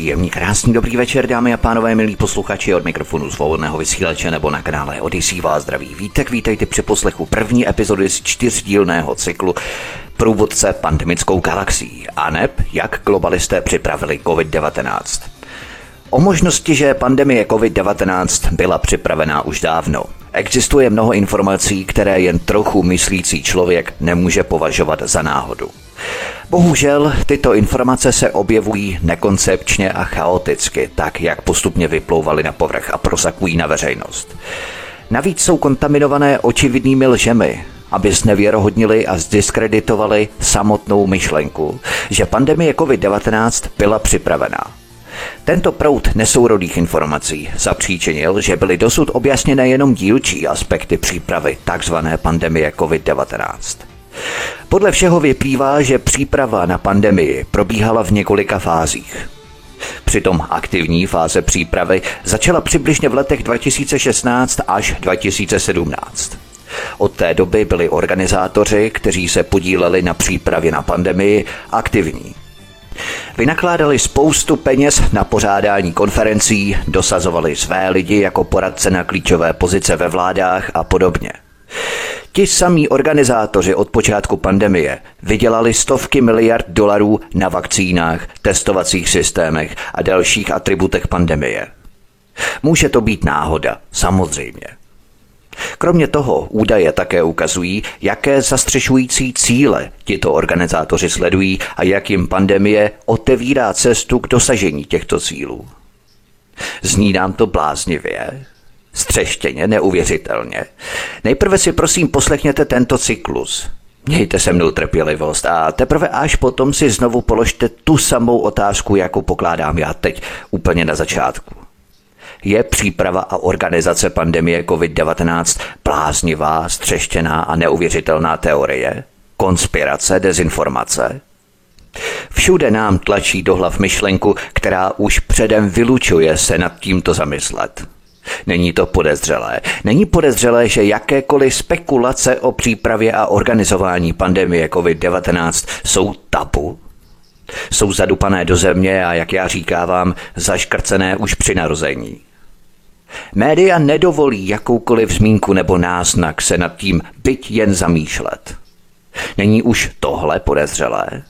Příjemný, krásný, dobrý večer, dámy a pánové, milí posluchači od mikrofonu svobodného vysílače nebo na kanále Odyssey vás zdraví vítek. Vítejte při poslechu první epizody z čtyřdílného cyklu Průvodce pandemickou galaxií a neb, jak globalisté připravili COVID-19. O možnosti, že pandemie COVID-19 byla připravená už dávno. Existuje mnoho informací, které jen trochu myslící člověk nemůže považovat za náhodu. Bohužel tyto informace se objevují nekoncepčně a chaoticky, tak jak postupně vyplouvaly na povrch a prosakují na veřejnost. Navíc jsou kontaminované očividnými lžemi, aby znevěrohodnili a zdiskreditovali samotnou myšlenku, že pandemie COVID-19 byla připravená. Tento proud nesourodých informací zapříčinil, že byly dosud objasněné jenom dílčí aspekty přípravy tzv. pandemie COVID-19. Podle všeho vyplývá, že příprava na pandemii probíhala v několika fázích. Přitom aktivní fáze přípravy začala přibližně v letech 2016 až 2017. Od té doby byli organizátoři, kteří se podíleli na přípravě na pandemii, aktivní. Vynakládali spoustu peněz na pořádání konferencí, dosazovali své lidi jako poradce na klíčové pozice ve vládách a podobně. Ti samí organizátoři od počátku pandemie vydělali stovky miliard dolarů na vakcínách, testovacích systémech a dalších atributech pandemie. Může to být náhoda, samozřejmě. Kromě toho údaje také ukazují, jaké zastřešující cíle tito organizátoři sledují a jak jim pandemie otevírá cestu k dosažení těchto cílů. Zní nám to bláznivě, Střeštěně, neuvěřitelně. Nejprve si prosím poslechněte tento cyklus. Mějte se mnou trpělivost a teprve až potom si znovu položte tu samou otázku, jakou pokládám já teď, úplně na začátku. Je příprava a organizace pandemie COVID-19 bláznivá, střeštěná a neuvěřitelná teorie? Konspirace, dezinformace? Všude nám tlačí do hlav myšlenku, která už předem vylučuje se nad tímto zamyslet. Není to podezřelé. Není podezřelé, že jakékoliv spekulace o přípravě a organizování pandemie COVID-19 jsou tabu. Jsou zadupané do země a, jak já říkávám, zaškrcené už při narození. Média nedovolí jakoukoliv zmínku nebo náznak se nad tím byť jen zamýšlet. Není už tohle podezřelé?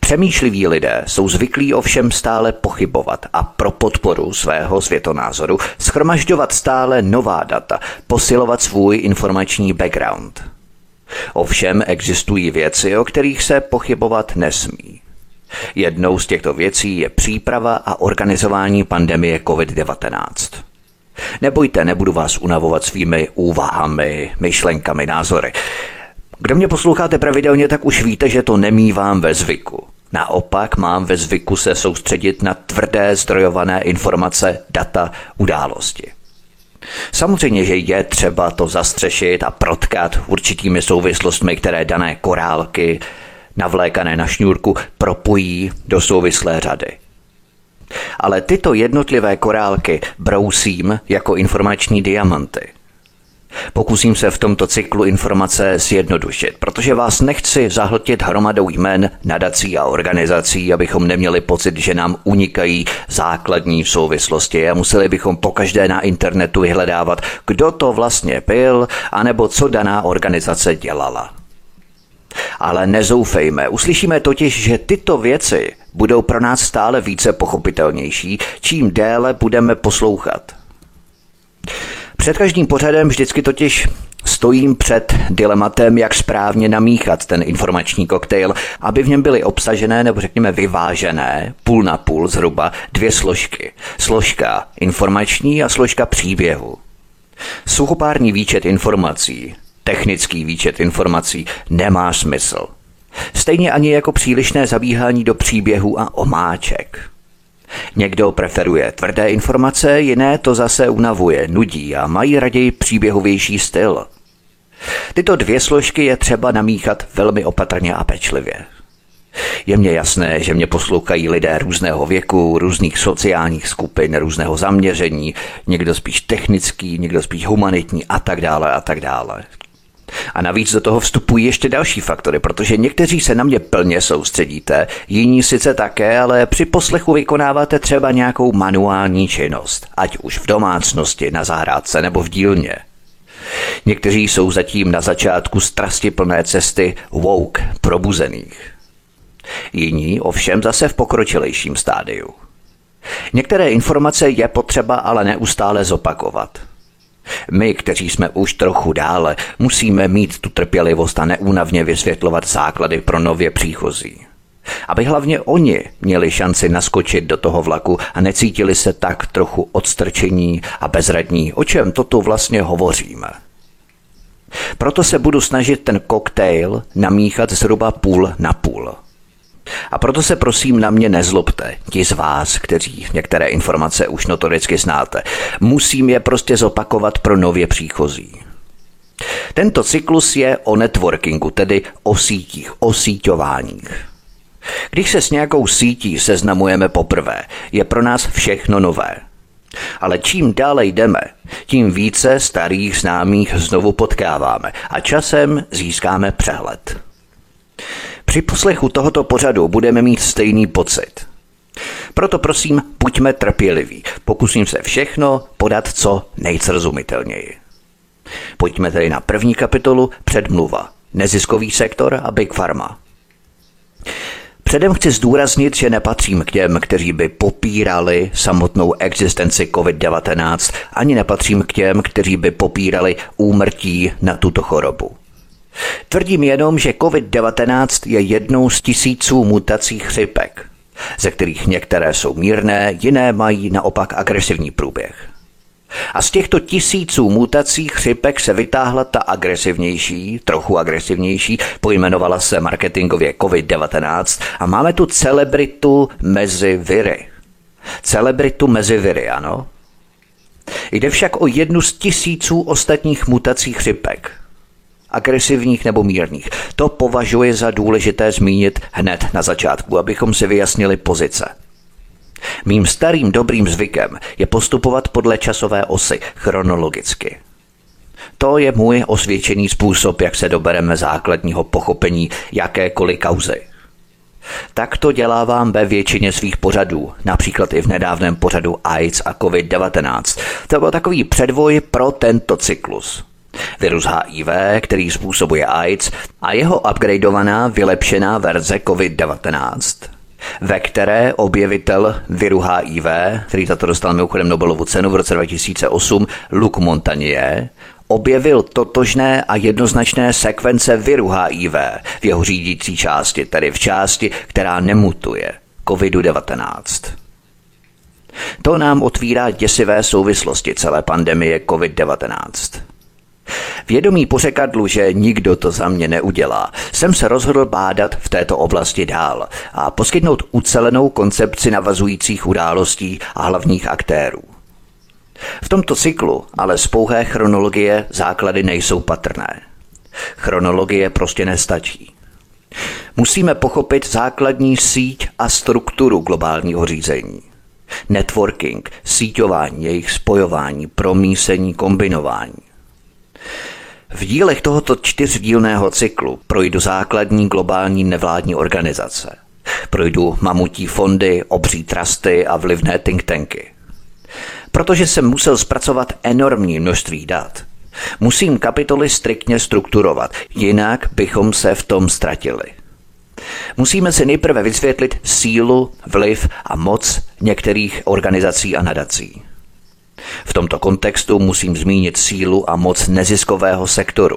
Přemýšliví lidé jsou zvyklí ovšem stále pochybovat a pro podporu svého světonázoru schromažďovat stále nová data, posilovat svůj informační background. Ovšem existují věci, o kterých se pochybovat nesmí. Jednou z těchto věcí je příprava a organizování pandemie COVID-19. Nebojte, nebudu vás unavovat svými úvahami, myšlenkami, názory. Kdo mě posloucháte pravidelně, tak už víte, že to nemývám ve zvyku. Naopak mám ve zvyku se soustředit na tvrdé zdrojované informace, data, události. Samozřejmě, že je třeba to zastřešit a protkat určitými souvislostmi, které dané korálky, navlékané na šňůrku, propojí do souvislé řady. Ale tyto jednotlivé korálky brousím jako informační diamanty – Pokusím se v tomto cyklu informace zjednodušit, protože vás nechci zahltit hromadou jmen, nadací a organizací, abychom neměli pocit, že nám unikají základní souvislosti a museli bychom pokaždé na internetu vyhledávat, kdo to vlastně byl, anebo co daná organizace dělala. Ale nezoufejme, uslyšíme totiž, že tyto věci budou pro nás stále více pochopitelnější, čím déle budeme poslouchat. Před každým pořadem vždycky totiž Stojím před dilematem, jak správně namíchat ten informační koktejl, aby v něm byly obsažené nebo řekněme vyvážené, půl na půl zhruba, dvě složky. Složka informační a složka příběhu. Suchopární výčet informací, technický výčet informací nemá smysl. Stejně ani jako přílišné zabíhání do příběhu a omáček. Někdo preferuje tvrdé informace, jiné to zase unavuje, nudí a mají raději příběhovější styl. Tyto dvě složky je třeba namíchat velmi opatrně a pečlivě. Je mně jasné, že mě poslouchají lidé různého věku, různých sociálních skupin, různého zaměření, někdo spíš technický, někdo spíš humanitní a tak dále a tak dále. A navíc do toho vstupují ještě další faktory, protože někteří se na mě plně soustředíte, jiní sice také, ale při poslechu vykonáváte třeba nějakou manuální činnost, ať už v domácnosti, na zahrádce nebo v dílně. Někteří jsou zatím na začátku strastiplné cesty woke probuzených. Jiní ovšem zase v pokročilejším stádiu. Některé informace je potřeba ale neustále zopakovat – my, kteří jsme už trochu dále, musíme mít tu trpělivost a neúnavně vysvětlovat základy pro nově příchozí. Aby hlavně oni měli šanci naskočit do toho vlaku a necítili se tak trochu odstrčení a bezradní, o čem toto vlastně hovoříme. Proto se budu snažit ten koktejl namíchat zhruba půl na půl. A proto se prosím na mě nezlobte, ti z vás, kteří některé informace už notoricky znáte. Musím je prostě zopakovat pro nově příchozí. Tento cyklus je o networkingu, tedy o sítích, o síťováních. Když se s nějakou sítí seznamujeme poprvé, je pro nás všechno nové. Ale čím dále jdeme, tím více starých známých znovu potkáváme a časem získáme přehled. Při poslechu tohoto pořadu budeme mít stejný pocit. Proto prosím, buďme trpěliví. Pokusím se všechno podat co nejsrozumitelněji. Pojďme tedy na první kapitolu Předmluva. Neziskový sektor a Big Pharma. Předem chci zdůraznit, že nepatřím k těm, kteří by popírali samotnou existenci COVID-19, ani nepatřím k těm, kteří by popírali úmrtí na tuto chorobu. Tvrdím jenom, že COVID-19 je jednou z tisíců mutací chřipek, ze kterých některé jsou mírné, jiné mají naopak agresivní průběh. A z těchto tisíců mutací chřipek se vytáhla ta agresivnější, trochu agresivnější, pojmenovala se marketingově COVID-19 a máme tu celebritu mezi viry. Celebritu mezi viry, ano? Jde však o jednu z tisíců ostatních mutací chřipek – agresivních nebo mírných. To považuji za důležité zmínit hned na začátku, abychom si vyjasnili pozice. Mým starým dobrým zvykem je postupovat podle časové osy, chronologicky. To je můj osvědčený způsob, jak se dobereme základního pochopení jakékoliv kauzy. Tak to dělávám ve většině svých pořadů, například i v nedávném pořadu AIDS a COVID-19. To byl takový předvoj pro tento cyklus. Virus HIV, který způsobuje AIDS a jeho upgradeovaná, vylepšená verze COVID-19 ve které objevitel viru HIV, který za to dostal mimochodem Nobelovu cenu v roce 2008, Luc Montagnier, objevil totožné a jednoznačné sekvence viru HIV v jeho řídící části, tedy v části, která nemutuje COVID-19. To nám otvírá děsivé souvislosti celé pandemie COVID-19. Vědomí pořekadlu, že nikdo to za mě neudělá, jsem se rozhodl bádat v této oblasti dál a poskytnout ucelenou koncepci navazujících událostí a hlavních aktérů. V tomto cyklu ale z pouhé chronologie základy nejsou patrné. Chronologie prostě nestačí. Musíme pochopit základní síť a strukturu globálního řízení. Networking, síťování, jejich spojování, promísení, kombinování. V dílech tohoto čtyřdílného cyklu projdu základní globální nevládní organizace. Projdu mamutí fondy, obří trusty a vlivné think tanky. Protože jsem musel zpracovat enormní množství dat, musím kapitoly striktně strukturovat, jinak bychom se v tom ztratili. Musíme si nejprve vysvětlit sílu, vliv a moc některých organizací a nadací. V tomto kontextu musím zmínit sílu a moc neziskového sektoru.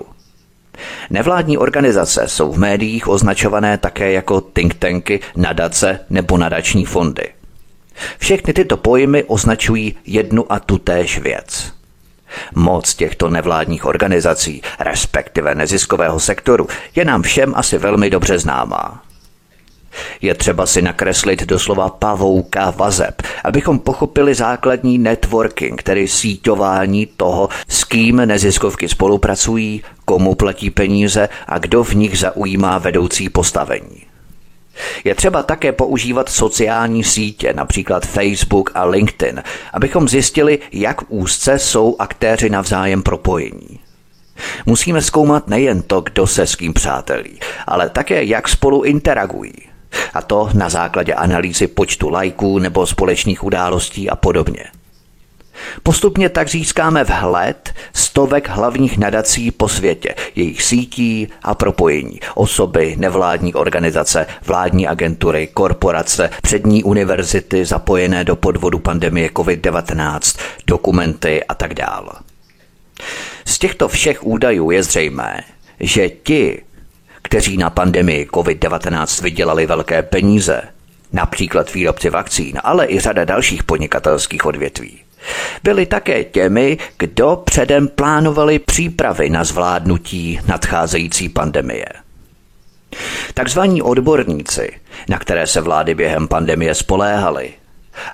Nevládní organizace jsou v médiích označované také jako think tanky, nadace nebo nadační fondy. Všechny tyto pojmy označují jednu a tutéž věc. Moc těchto nevládních organizací, respektive neziskového sektoru, je nám všem asi velmi dobře známá. Je třeba si nakreslit doslova pavouka vazeb, abychom pochopili základní networking, tedy síťování toho, s kým neziskovky spolupracují, komu platí peníze a kdo v nich zaujímá vedoucí postavení. Je třeba také používat sociální sítě, například Facebook a LinkedIn, abychom zjistili, jak úzce jsou aktéři navzájem propojení. Musíme zkoumat nejen to, kdo se s kým přátelí, ale také, jak spolu interagují. A to na základě analýzy počtu lajků nebo společných událostí a podobně. Postupně tak získáme vhled stovek hlavních nadací po světě, jejich sítí a propojení, osoby, nevládní organizace, vládní agentury, korporace, přední univerzity zapojené do podvodu pandemie COVID-19, dokumenty a tak dále. Z těchto všech údajů je zřejmé, že ti, kteří na pandemii COVID-19 vydělali velké peníze, například výrobci vakcín, ale i řada dalších podnikatelských odvětví, byli také těmi, kdo předem plánovali přípravy na zvládnutí nadcházející pandemie. Takzvaní odborníci, na které se vlády během pandemie spoléhaly,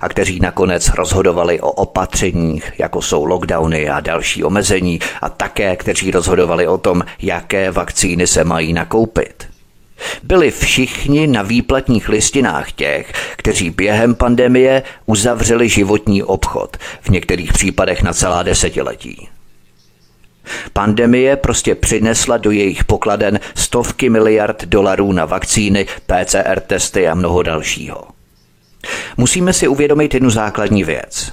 a kteří nakonec rozhodovali o opatřeních, jako jsou lockdowny a další omezení, a také kteří rozhodovali o tom, jaké vakcíny se mají nakoupit. Byli všichni na výplatních listinách těch, kteří během pandemie uzavřeli životní obchod, v některých případech na celá desetiletí. Pandemie prostě přinesla do jejich pokladen stovky miliard dolarů na vakcíny, PCR testy a mnoho dalšího. Musíme si uvědomit jednu základní věc.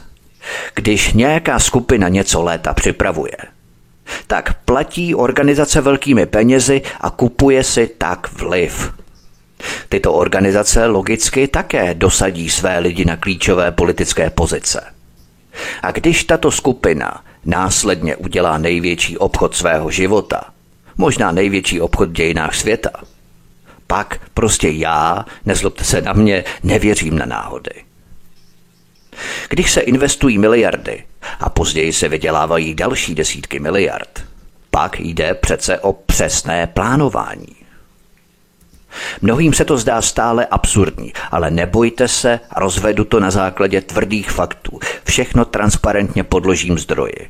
Když nějaká skupina něco léta připravuje, tak platí organizace velkými penězi a kupuje si tak vliv. Tyto organizace logicky také dosadí své lidi na klíčové politické pozice. A když tato skupina následně udělá největší obchod svého života, možná největší obchod v dějinách světa, pak prostě já, nezlobte se na mě, nevěřím na náhody. Když se investují miliardy a později se vydělávají další desítky miliard, pak jde přece o přesné plánování. Mnohým se to zdá stále absurdní, ale nebojte se, rozvedu to na základě tvrdých faktů. Všechno transparentně podložím zdroji.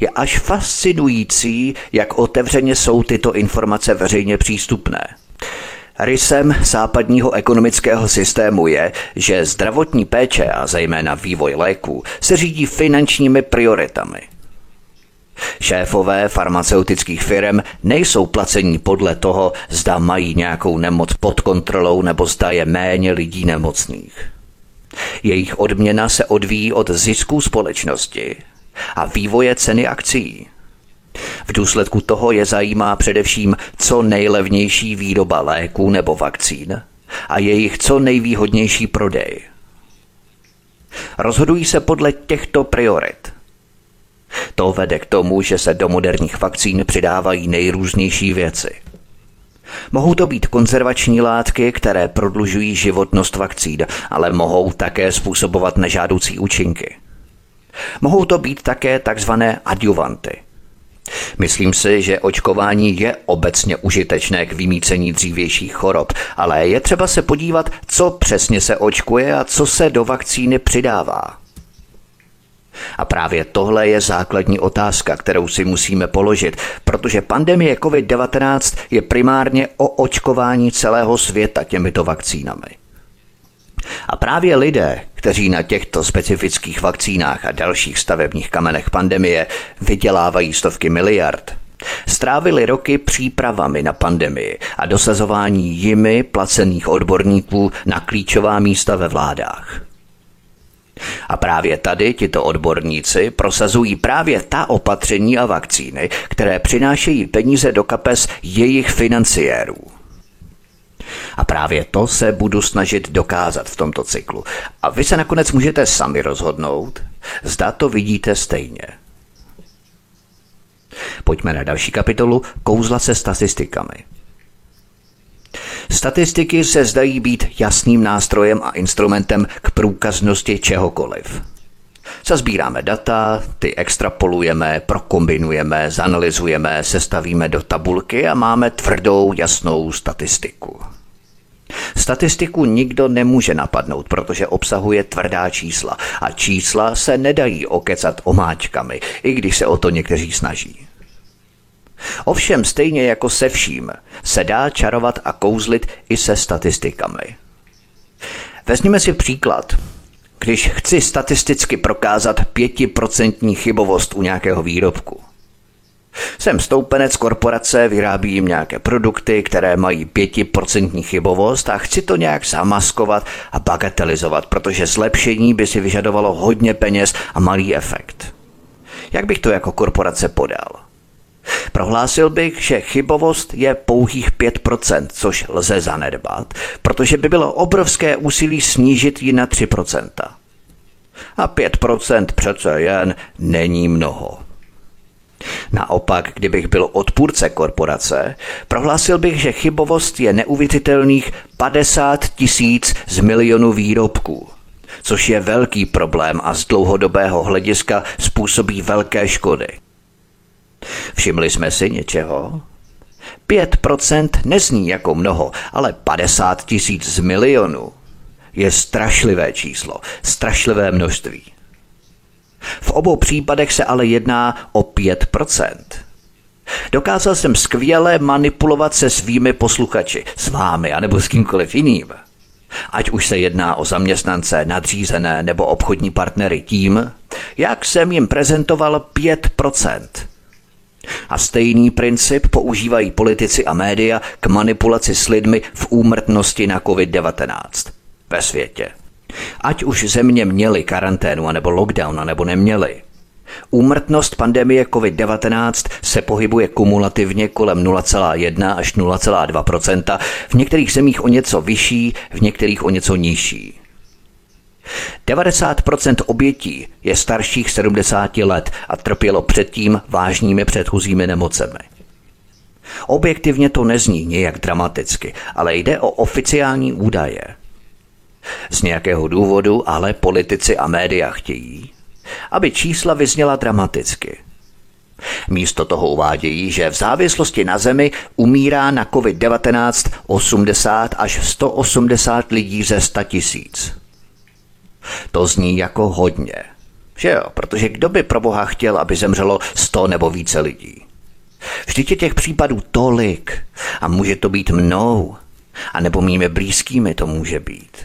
Je až fascinující, jak otevřeně jsou tyto informace veřejně přístupné. Rysem západního ekonomického systému je, že zdravotní péče a zejména vývoj léků se řídí finančními prioritami. Šéfové farmaceutických firm nejsou placení podle toho, zda mají nějakou nemoc pod kontrolou nebo zda je méně lidí nemocných. Jejich odměna se odvíjí od zisků společnosti a vývoje ceny akcí. V důsledku toho je zajímá především co nejlevnější výroba léků nebo vakcín a jejich co nejvýhodnější prodej. Rozhodují se podle těchto priorit. To vede k tomu, že se do moderních vakcín přidávají nejrůznější věci. Mohou to být konzervační látky, které prodlužují životnost vakcín, ale mohou také způsobovat nežádoucí účinky. Mohou to být také takzvané adjuvanty – Myslím si, že očkování je obecně užitečné k vymícení dřívějších chorob, ale je třeba se podívat, co přesně se očkuje a co se do vakcíny přidává. A právě tohle je základní otázka, kterou si musíme položit, protože pandemie COVID-19 je primárně o očkování celého světa těmito vakcínami. A právě lidé, kteří na těchto specifických vakcínách a dalších stavebních kamenech pandemie vydělávají stovky miliard, strávili roky přípravami na pandemii a dosazování jimi placených odborníků na klíčová místa ve vládách. A právě tady tito odborníci prosazují právě ta opatření a vakcíny, které přinášejí peníze do kapes jejich financiérů. A právě to se budu snažit dokázat v tomto cyklu. A vy se nakonec můžete sami rozhodnout, zda to vidíte stejně. Pojďme na další kapitolu Kouzla se statistikami. Statistiky se zdají být jasným nástrojem a instrumentem k průkaznosti čehokoliv. Zazbíráme data, ty extrapolujeme, prokombinujeme, zanalizujeme, sestavíme do tabulky a máme tvrdou, jasnou statistiku. Statistiku nikdo nemůže napadnout, protože obsahuje tvrdá čísla a čísla se nedají okecat omáčkami, i když se o to někteří snaží. Ovšem stejně jako se vším se dá čarovat a kouzlit i se statistikami. Vezměme si příklad. Když chci statisticky prokázat pětiprocentní chybovost u nějakého výrobku, jsem stoupenec korporace, vyrábím nějaké produkty, které mají pětiprocentní chybovost a chci to nějak zamaskovat a bagatelizovat, protože zlepšení by si vyžadovalo hodně peněz a malý efekt. Jak bych to jako korporace podal? Prohlásil bych, že chybovost je pouhých 5%, což lze zanedbat, protože by bylo obrovské úsilí snížit ji na 3%. A 5% přece jen není mnoho. Naopak, kdybych byl odpůrce korporace, prohlásil bych, že chybovost je neuvěřitelných 50 tisíc z milionu výrobků, což je velký problém a z dlouhodobého hlediska způsobí velké škody. Všimli jsme si něčeho? 5% nezní jako mnoho, ale 50 tisíc z milionu je strašlivé číslo, strašlivé množství. V obou případech se ale jedná o 5%. Dokázal jsem skvěle manipulovat se svými posluchači, s vámi anebo s kýmkoliv jiným. Ať už se jedná o zaměstnance, nadřízené nebo obchodní partnery tím, jak jsem jim prezentoval 5%. A stejný princip používají politici a média k manipulaci s lidmi v úmrtnosti na COVID-19 ve světě. Ať už země měly karanténu nebo lockdown, nebo neměly. Úmrtnost pandemie COVID-19 se pohybuje kumulativně kolem 0,1 až 0,2% v některých zemích o něco vyšší, v některých o něco nižší. 90% obětí je starších 70 let a trpělo předtím vážnými předchozími nemocemi. Objektivně to nezní nějak dramaticky, ale jde o oficiální údaje – z nějakého důvodu ale politici a média chtějí, aby čísla vyzněla dramaticky. Místo toho uvádějí, že v závislosti na zemi umírá na COVID-19 80 až 180 lidí ze 100 tisíc. To zní jako hodně. Že jo, protože kdo by pro boha chtěl, aby zemřelo 100 nebo více lidí? Vždyť je těch případů tolik a může to být mnou, a nebo mými blízkými to může být.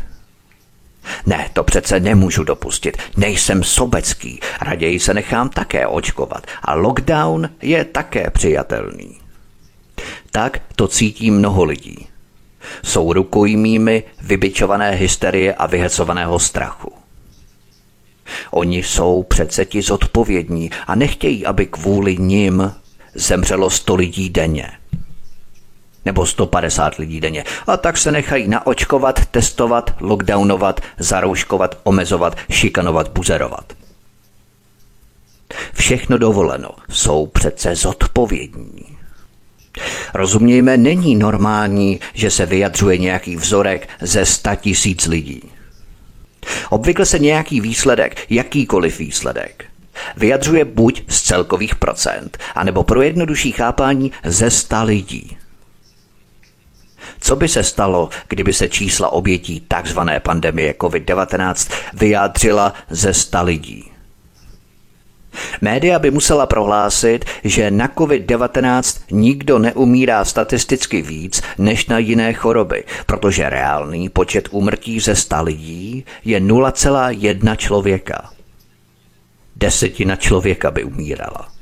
Ne, to přece nemůžu dopustit. Nejsem sobecký. Raději se nechám také očkovat. A lockdown je také přijatelný. Tak to cítí mnoho lidí. Jsou rukojmími vybičované hysterie a vyhecovaného strachu. Oni jsou přece ti zodpovědní a nechtějí, aby kvůli nim zemřelo sto lidí denně nebo 150 lidí denně. A tak se nechají naočkovat, testovat, lockdownovat, zarouškovat, omezovat, šikanovat, buzerovat. Všechno dovoleno, jsou přece zodpovědní. Rozumějme, není normální, že se vyjadřuje nějaký vzorek ze 100 tisíc lidí. Obvykle se nějaký výsledek, jakýkoliv výsledek, vyjadřuje buď z celkových procent, anebo pro jednodušší chápání ze 100 lidí. Co by se stalo, kdyby se čísla obětí tzv. pandemie COVID-19 vyjádřila ze 100 lidí? Média by musela prohlásit, že na COVID-19 nikdo neumírá statisticky víc než na jiné choroby, protože reálný počet úmrtí ze 100 lidí je 0,1 člověka. Desetina člověka by umírala.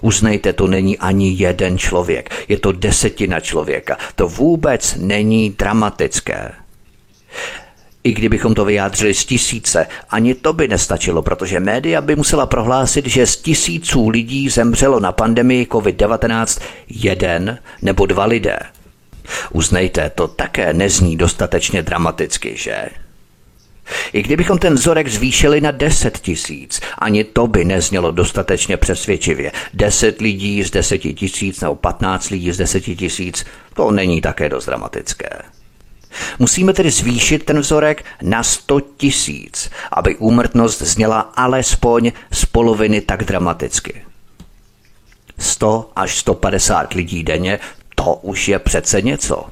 Uznejte, to není ani jeden člověk, je to desetina člověka. To vůbec není dramatické. I kdybychom to vyjádřili z tisíce, ani to by nestačilo, protože média by musela prohlásit, že z tisíců lidí zemřelo na pandemii COVID-19 jeden nebo dva lidé. Uznejte, to také nezní dostatečně dramaticky, že? I kdybychom ten vzorek zvýšili na 10 tisíc, ani to by neznělo dostatečně přesvědčivě. 10 lidí z 10 tisíc nebo 15 lidí z 10 tisíc, to není také dost dramatické. Musíme tedy zvýšit ten vzorek na 100 tisíc, aby úmrtnost zněla alespoň z poloviny tak dramaticky. 100 až 150 lidí denně, to už je přece něco.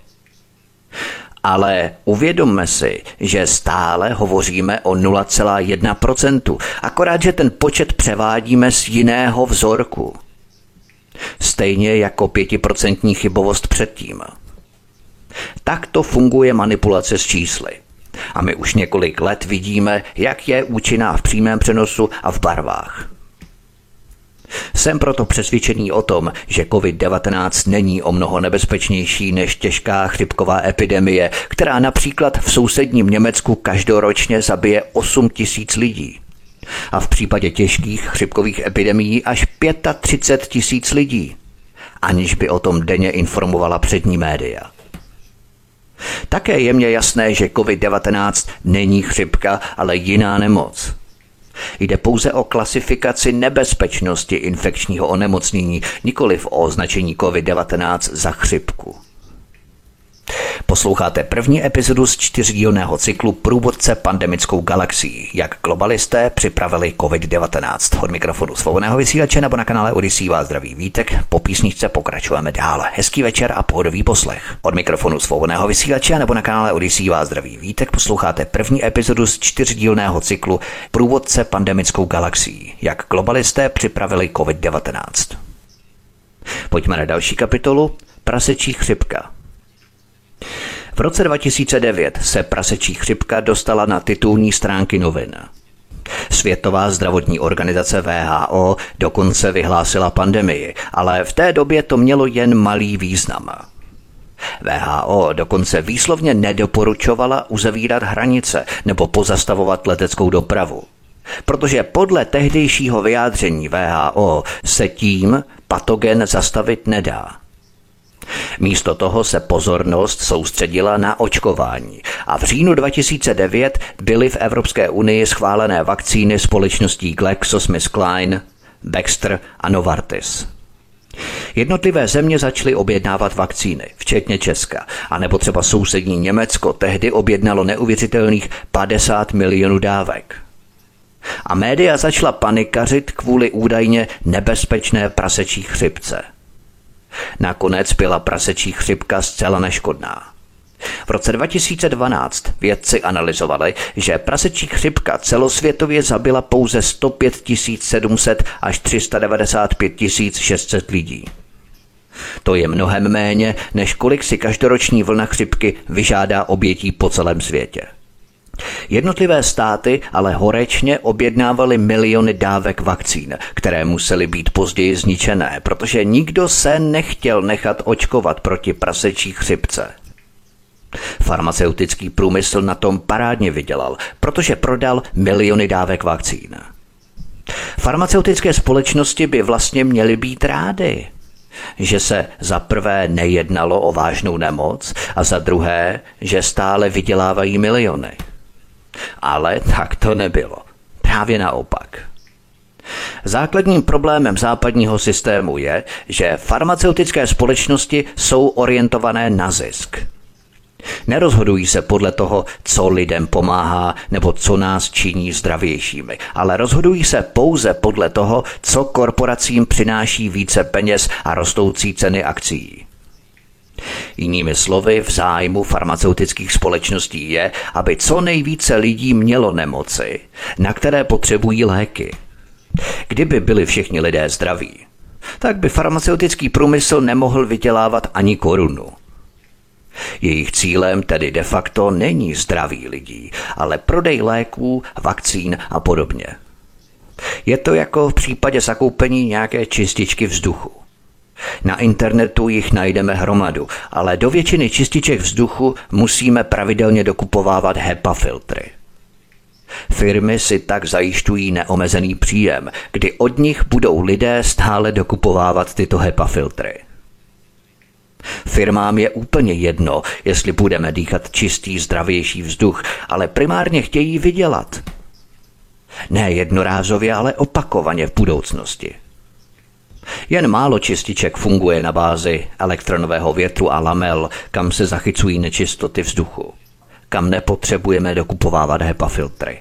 Ale uvědomme si, že stále hovoříme o 0,1%, akorát, že ten počet převádíme z jiného vzorku. Stejně jako 5% chybovost předtím. Takto funguje manipulace s čísly. A my už několik let vidíme, jak je účinná v přímém přenosu a v barvách. Jsem proto přesvědčený o tom, že COVID-19 není o mnoho nebezpečnější než těžká chřipková epidemie, která například v sousedním Německu každoročně zabije 8 tisíc lidí. A v případě těžkých chřipkových epidemií až 35 tisíc lidí, aniž by o tom denně informovala přední média. Také je mně jasné, že COVID-19 není chřipka, ale jiná nemoc. Jde pouze o klasifikaci nebezpečnosti infekčního onemocnění, nikoliv o označení COVID-19 za chřipku. Posloucháte první epizodu z čtyřdílného cyklu Průvodce pandemickou galaxií, jak globalisté připravili COVID-19. Od mikrofonu svobodného vysílače nebo na kanále Odisí vás zdraví vítek. Po písničce pokračujeme dál. Hezký večer a pohodový poslech. Od mikrofonu svobodného vysílače nebo na kanále Odisí vás zdraví vítek. Posloucháte první epizodu z čtyřdílného cyklu Průvodce pandemickou galaxií, jak globalisté připravili COVID-19. Pojďme na další kapitolu. Prasečí chřipka. V roce 2009 se prasečí chřipka dostala na titulní stránky novin. Světová zdravotní organizace VHO dokonce vyhlásila pandemii, ale v té době to mělo jen malý význam. VHO dokonce výslovně nedoporučovala uzavírat hranice nebo pozastavovat leteckou dopravu. Protože podle tehdejšího vyjádření VHO se tím patogen zastavit nedá. Místo toho se pozornost soustředila na očkování a v říjnu 2009 byly v Evropské unii schválené vakcíny společností GlaxoSmithKline, Baxter a Novartis. Jednotlivé země začaly objednávat vakcíny, včetně Česka, a nebo třeba sousední Německo tehdy objednalo neuvěřitelných 50 milionů dávek. A média začala panikařit kvůli údajně nebezpečné prasečí chřipce – Nakonec byla prasečí chřipka zcela neškodná. V roce 2012 vědci analyzovali, že prasečí chřipka celosvětově zabila pouze 105 700 až 395 600 lidí. To je mnohem méně, než kolik si každoroční vlna chřipky vyžádá obětí po celém světě. Jednotlivé státy ale horečně objednávaly miliony dávek vakcín, které musely být později zničené, protože nikdo se nechtěl nechat očkovat proti prasečí chřipce. Farmaceutický průmysl na tom parádně vydělal, protože prodal miliony dávek vakcín. Farmaceutické společnosti by vlastně měly být rády, že se za prvé nejednalo o vážnou nemoc a za druhé, že stále vydělávají miliony. Ale tak to nebylo. Právě naopak. Základním problémem západního systému je, že farmaceutické společnosti jsou orientované na zisk. Nerozhodují se podle toho, co lidem pomáhá nebo co nás činí zdravějšími, ale rozhodují se pouze podle toho, co korporacím přináší více peněz a rostoucí ceny akcí. Jinými slovy, v zájmu farmaceutických společností je, aby co nejvíce lidí mělo nemoci, na které potřebují léky. Kdyby byli všichni lidé zdraví, tak by farmaceutický průmysl nemohl vydělávat ani korunu. Jejich cílem tedy de facto není zdraví lidí, ale prodej léků, vakcín a podobně. Je to jako v případě zakoupení nějaké čističky vzduchu. Na internetu jich najdeme hromadu, ale do většiny čističek vzduchu musíme pravidelně dokupovávat HEPA filtry. Firmy si tak zajišťují neomezený příjem, kdy od nich budou lidé stále dokupovávat tyto HEPA filtry. Firmám je úplně jedno, jestli budeme dýchat čistý, zdravější vzduch, ale primárně chtějí vydělat. Ne jednorázově, ale opakovaně v budoucnosti. Jen málo čističek funguje na bázi elektronového větru a lamel, kam se zachycují nečistoty vzduchu. Kam nepotřebujeme dokupovávat HEPA filtry.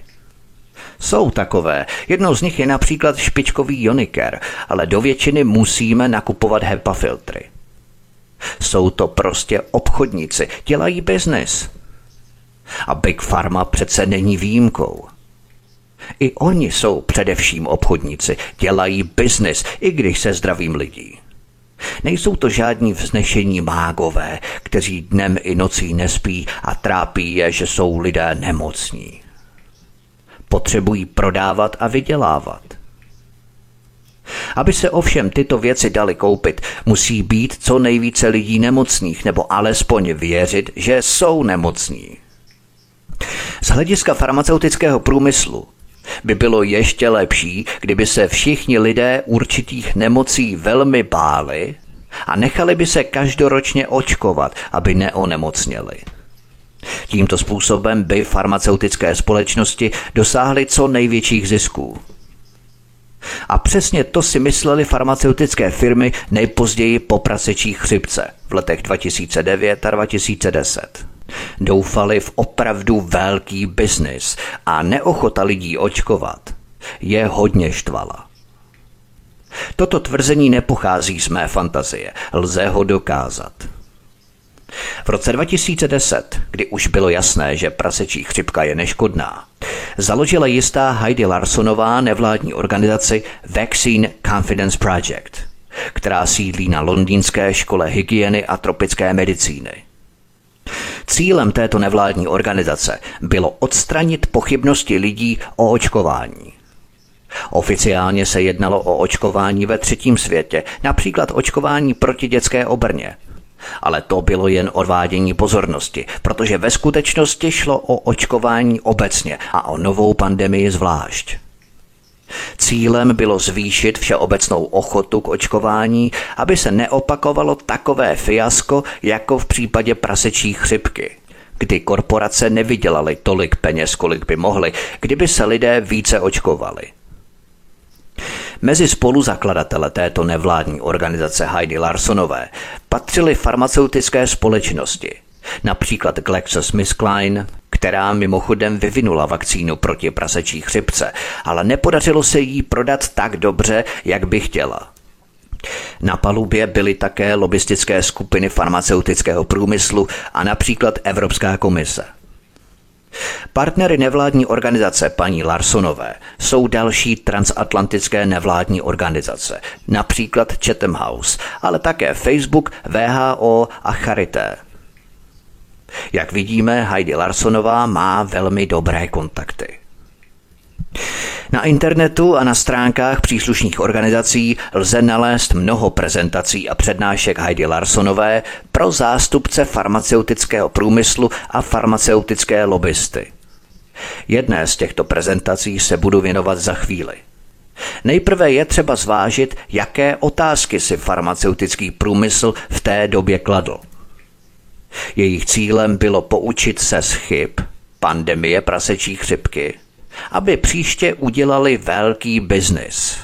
Jsou takové. Jednou z nich je například špičkový Joniker, ale do většiny musíme nakupovat HEPA filtry. Jsou to prostě obchodníci, dělají biznis. A Big Pharma přece není výjimkou. I oni jsou především obchodníci, dělají biznis, i když se zdravím lidí. Nejsou to žádní vznešení mágové, kteří dnem i nocí nespí a trápí je, že jsou lidé nemocní. Potřebují prodávat a vydělávat. Aby se ovšem tyto věci daly koupit, musí být co nejvíce lidí nemocných, nebo alespoň věřit, že jsou nemocní. Z hlediska farmaceutického průmyslu by bylo ještě lepší, kdyby se všichni lidé určitých nemocí velmi báli a nechali by se každoročně očkovat, aby neonemocněli. Tímto způsobem by farmaceutické společnosti dosáhly co největších zisků. A přesně to si mysleli farmaceutické firmy nejpozději po prasečí chřipce v letech 2009 a 2010. Doufali v opravdu velký biznis a neochota lidí očkovat je hodně štvala. Toto tvrzení nepochází z mé fantazie, lze ho dokázat. V roce 2010, kdy už bylo jasné, že prasečí chřipka je neškodná, založila jistá Heidi Larsonová nevládní organizaci Vaccine Confidence Project, která sídlí na londýnské škole hygieny a tropické medicíny. Cílem této nevládní organizace bylo odstranit pochybnosti lidí o očkování. Oficiálně se jednalo o očkování ve třetím světě, například očkování proti dětské obrně. Ale to bylo jen odvádění pozornosti, protože ve skutečnosti šlo o očkování obecně a o novou pandemii zvlášť. Cílem bylo zvýšit všeobecnou ochotu k očkování, aby se neopakovalo takové fiasko jako v případě prasečí chřipky, kdy korporace nevydělaly tolik peněz, kolik by mohly, kdyby se lidé více očkovali. Mezi spoluzakladatele této nevládní organizace Heidi Larsonové patřily farmaceutické společnosti, například GlaxoSmithKline, která mimochodem vyvinula vakcínu proti prasečí chřipce, ale nepodařilo se jí prodat tak dobře, jak by chtěla. Na palubě byly také lobistické skupiny farmaceutického průmyslu a například Evropská komise – Partnery nevládní organizace paní Larsonové jsou další transatlantické nevládní organizace, například Chatham House, ale také Facebook, VHO a Charité. Jak vidíme, Heidi Larsonová má velmi dobré kontakty. Na internetu a na stránkách příslušných organizací lze nalézt mnoho prezentací a přednášek Heidi Larsonové pro zástupce farmaceutického průmyslu a farmaceutické lobbysty. Jedné z těchto prezentací se budu věnovat za chvíli. Nejprve je třeba zvážit, jaké otázky si farmaceutický průmysl v té době kladl. Jejich cílem bylo poučit se z chyb, pandemie prasečí chřipky, aby příště udělali velký biznis.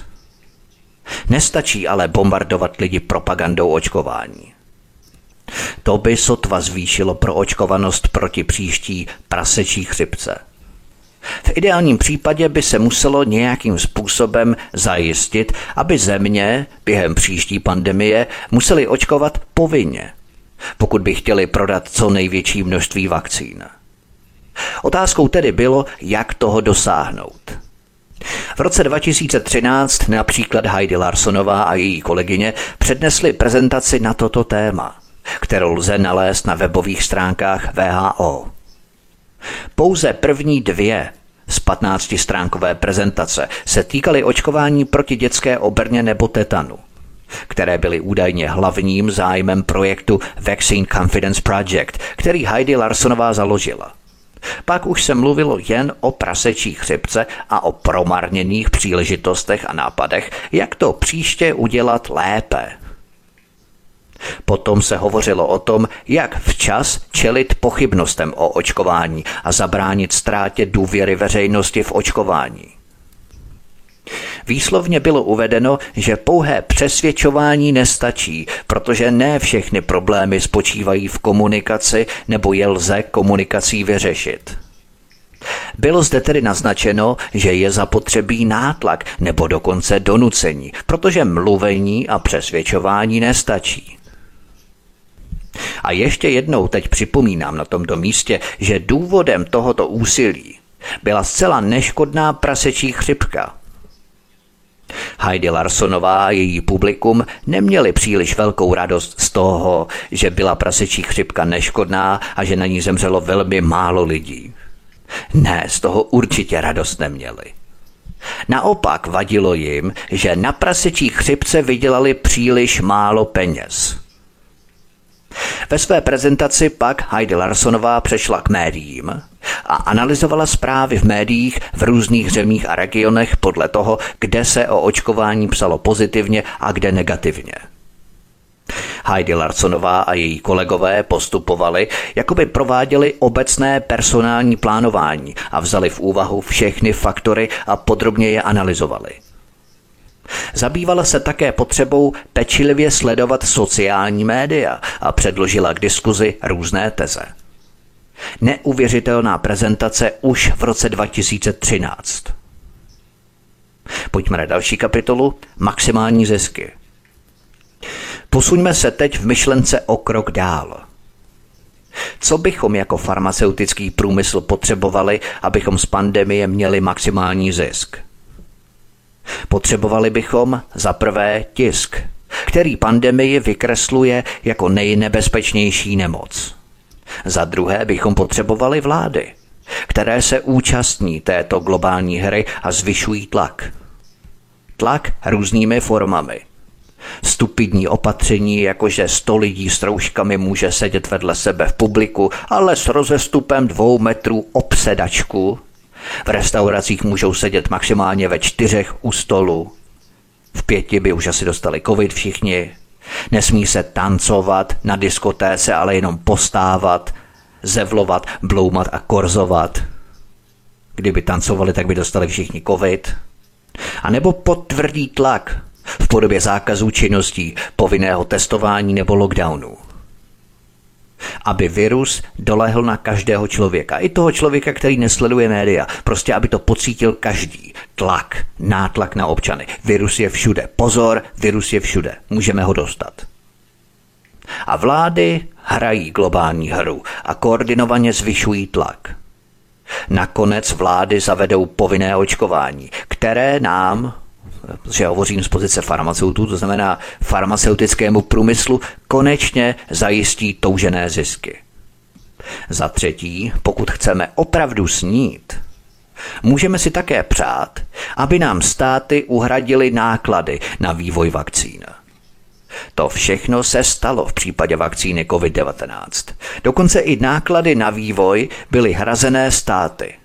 Nestačí ale bombardovat lidi propagandou očkování. To by sotva zvýšilo proočkovanost proti příští prasečí chřipce. V ideálním případě by se muselo nějakým způsobem zajistit, aby země během příští pandemie museli očkovat povinně, pokud by chtěli prodat co největší množství vakcín. Otázkou tedy bylo, jak toho dosáhnout. V roce 2013 například Heidi Larsonová a její kolegyně přednesly prezentaci na toto téma, kterou lze nalézt na webových stránkách VHO. Pouze první dvě z 15-stránkové prezentace se týkaly očkování proti dětské obrně nebo tetanu, které byly údajně hlavním zájmem projektu Vaccine Confidence Project, který Heidi Larsonová založila – pak už se mluvilo jen o prasečí chřipce a o promarněných příležitostech a nápadech, jak to příště udělat lépe. Potom se hovořilo o tom, jak včas čelit pochybnostem o očkování a zabránit ztrátě důvěry veřejnosti v očkování. Výslovně bylo uvedeno, že pouhé přesvědčování nestačí, protože ne všechny problémy spočívají v komunikaci nebo je lze komunikací vyřešit. Bylo zde tedy naznačeno, že je zapotřebí nátlak nebo dokonce donucení, protože mluvení a přesvědčování nestačí. A ještě jednou teď připomínám na tomto místě, že důvodem tohoto úsilí byla zcela neškodná prasečí chřipka. Heidi Larsonová a její publikum neměli příliš velkou radost z toho, že byla prasečí chřipka neškodná a že na ní zemřelo velmi málo lidí. Ne, z toho určitě radost neměli. Naopak vadilo jim, že na prasečí chřipce vydělali příliš málo peněz. Ve své prezentaci pak Heidi Larsonová přešla k médiím a analyzovala zprávy v médiích v různých zemích a regionech podle toho, kde se o očkování psalo pozitivně a kde negativně. Heidi Larsonová a její kolegové postupovali, jako by prováděli obecné personální plánování a vzali v úvahu všechny faktory a podrobně je analyzovali. Zabývala se také potřebou pečlivě sledovat sociální média a předložila k diskuzi různé teze. Neuvěřitelná prezentace už v roce 2013. Pojďme na další kapitolu Maximální zisky. Posuňme se teď v myšlence o krok dál. Co bychom jako farmaceutický průmysl potřebovali, abychom z pandemie měli maximální zisk? Potřebovali bychom za prvé tisk, který pandemii vykresluje jako nejnebezpečnější nemoc. Za druhé bychom potřebovali vlády, které se účastní této globální hry a zvyšují tlak. Tlak různými formami – Stupidní opatření, jakože sto lidí s trouškami může sedět vedle sebe v publiku, ale s rozestupem dvou metrů obsedačku. V restauracích můžou sedět maximálně ve čtyřech u stolu. V pěti by už asi dostali covid všichni. Nesmí se tancovat na diskotéce, ale jenom postávat, zevlovat, bloumat a korzovat. Kdyby tancovali, tak by dostali všichni covid. A nebo potvrdí tlak, v podobě zákazů činností, povinného testování nebo lockdownu. Aby virus dolehl na každého člověka, i toho člověka, který nesleduje média, prostě aby to pocítil každý. Tlak, nátlak na občany. Virus je všude. Pozor, virus je všude. Můžeme ho dostat. A vlády hrají globální hru a koordinovaně zvyšují tlak. Nakonec vlády zavedou povinné očkování, které nám, protože hovořím z pozice farmaceutů, to znamená farmaceutickému průmyslu, konečně zajistí toužené zisky. Za třetí, pokud chceme opravdu snít, můžeme si také přát, aby nám státy uhradily náklady na vývoj vakcín. To všechno se stalo v případě vakcíny COVID-19. Dokonce i náklady na vývoj byly hrazené státy –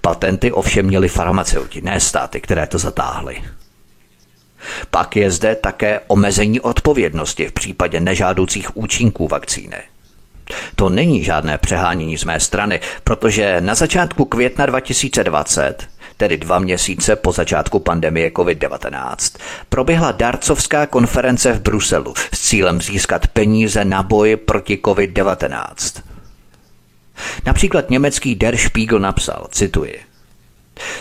Patenty ovšem měli farmaceuti, ne státy, které to zatáhly. Pak je zde také omezení odpovědnosti v případě nežádoucích účinků vakcíny. To není žádné přehánění z mé strany, protože na začátku května 2020, tedy dva měsíce po začátku pandemie COVID-19, proběhla darcovská konference v Bruselu s cílem získat peníze na boj proti COVID-19. Například německý Der Spiegel napsal, cituji,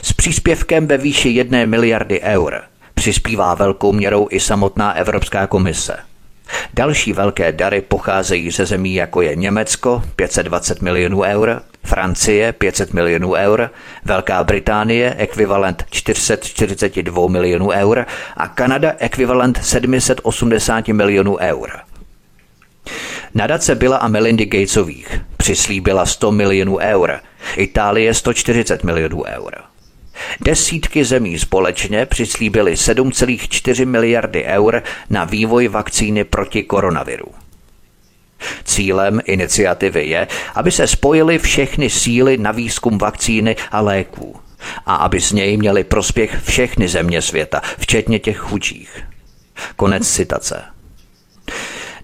s příspěvkem ve výši jedné miliardy eur přispívá velkou měrou i samotná Evropská komise. Další velké dary pocházejí ze zemí jako je Německo 520 milionů eur, Francie 500 milionů eur, Velká Británie ekvivalent 442 milionů eur a Kanada ekvivalent 780 milionů eur. Nadace byla a Melindy Gatesových přislíbila 100 milionů eur, Itálie 140 milionů eur. Desítky zemí společně přislíbily 7,4 miliardy eur na vývoj vakcíny proti koronaviru. Cílem iniciativy je, aby se spojily všechny síly na výzkum vakcíny a léků a aby z něj měli prospěch všechny země světa, včetně těch chudších. Konec citace.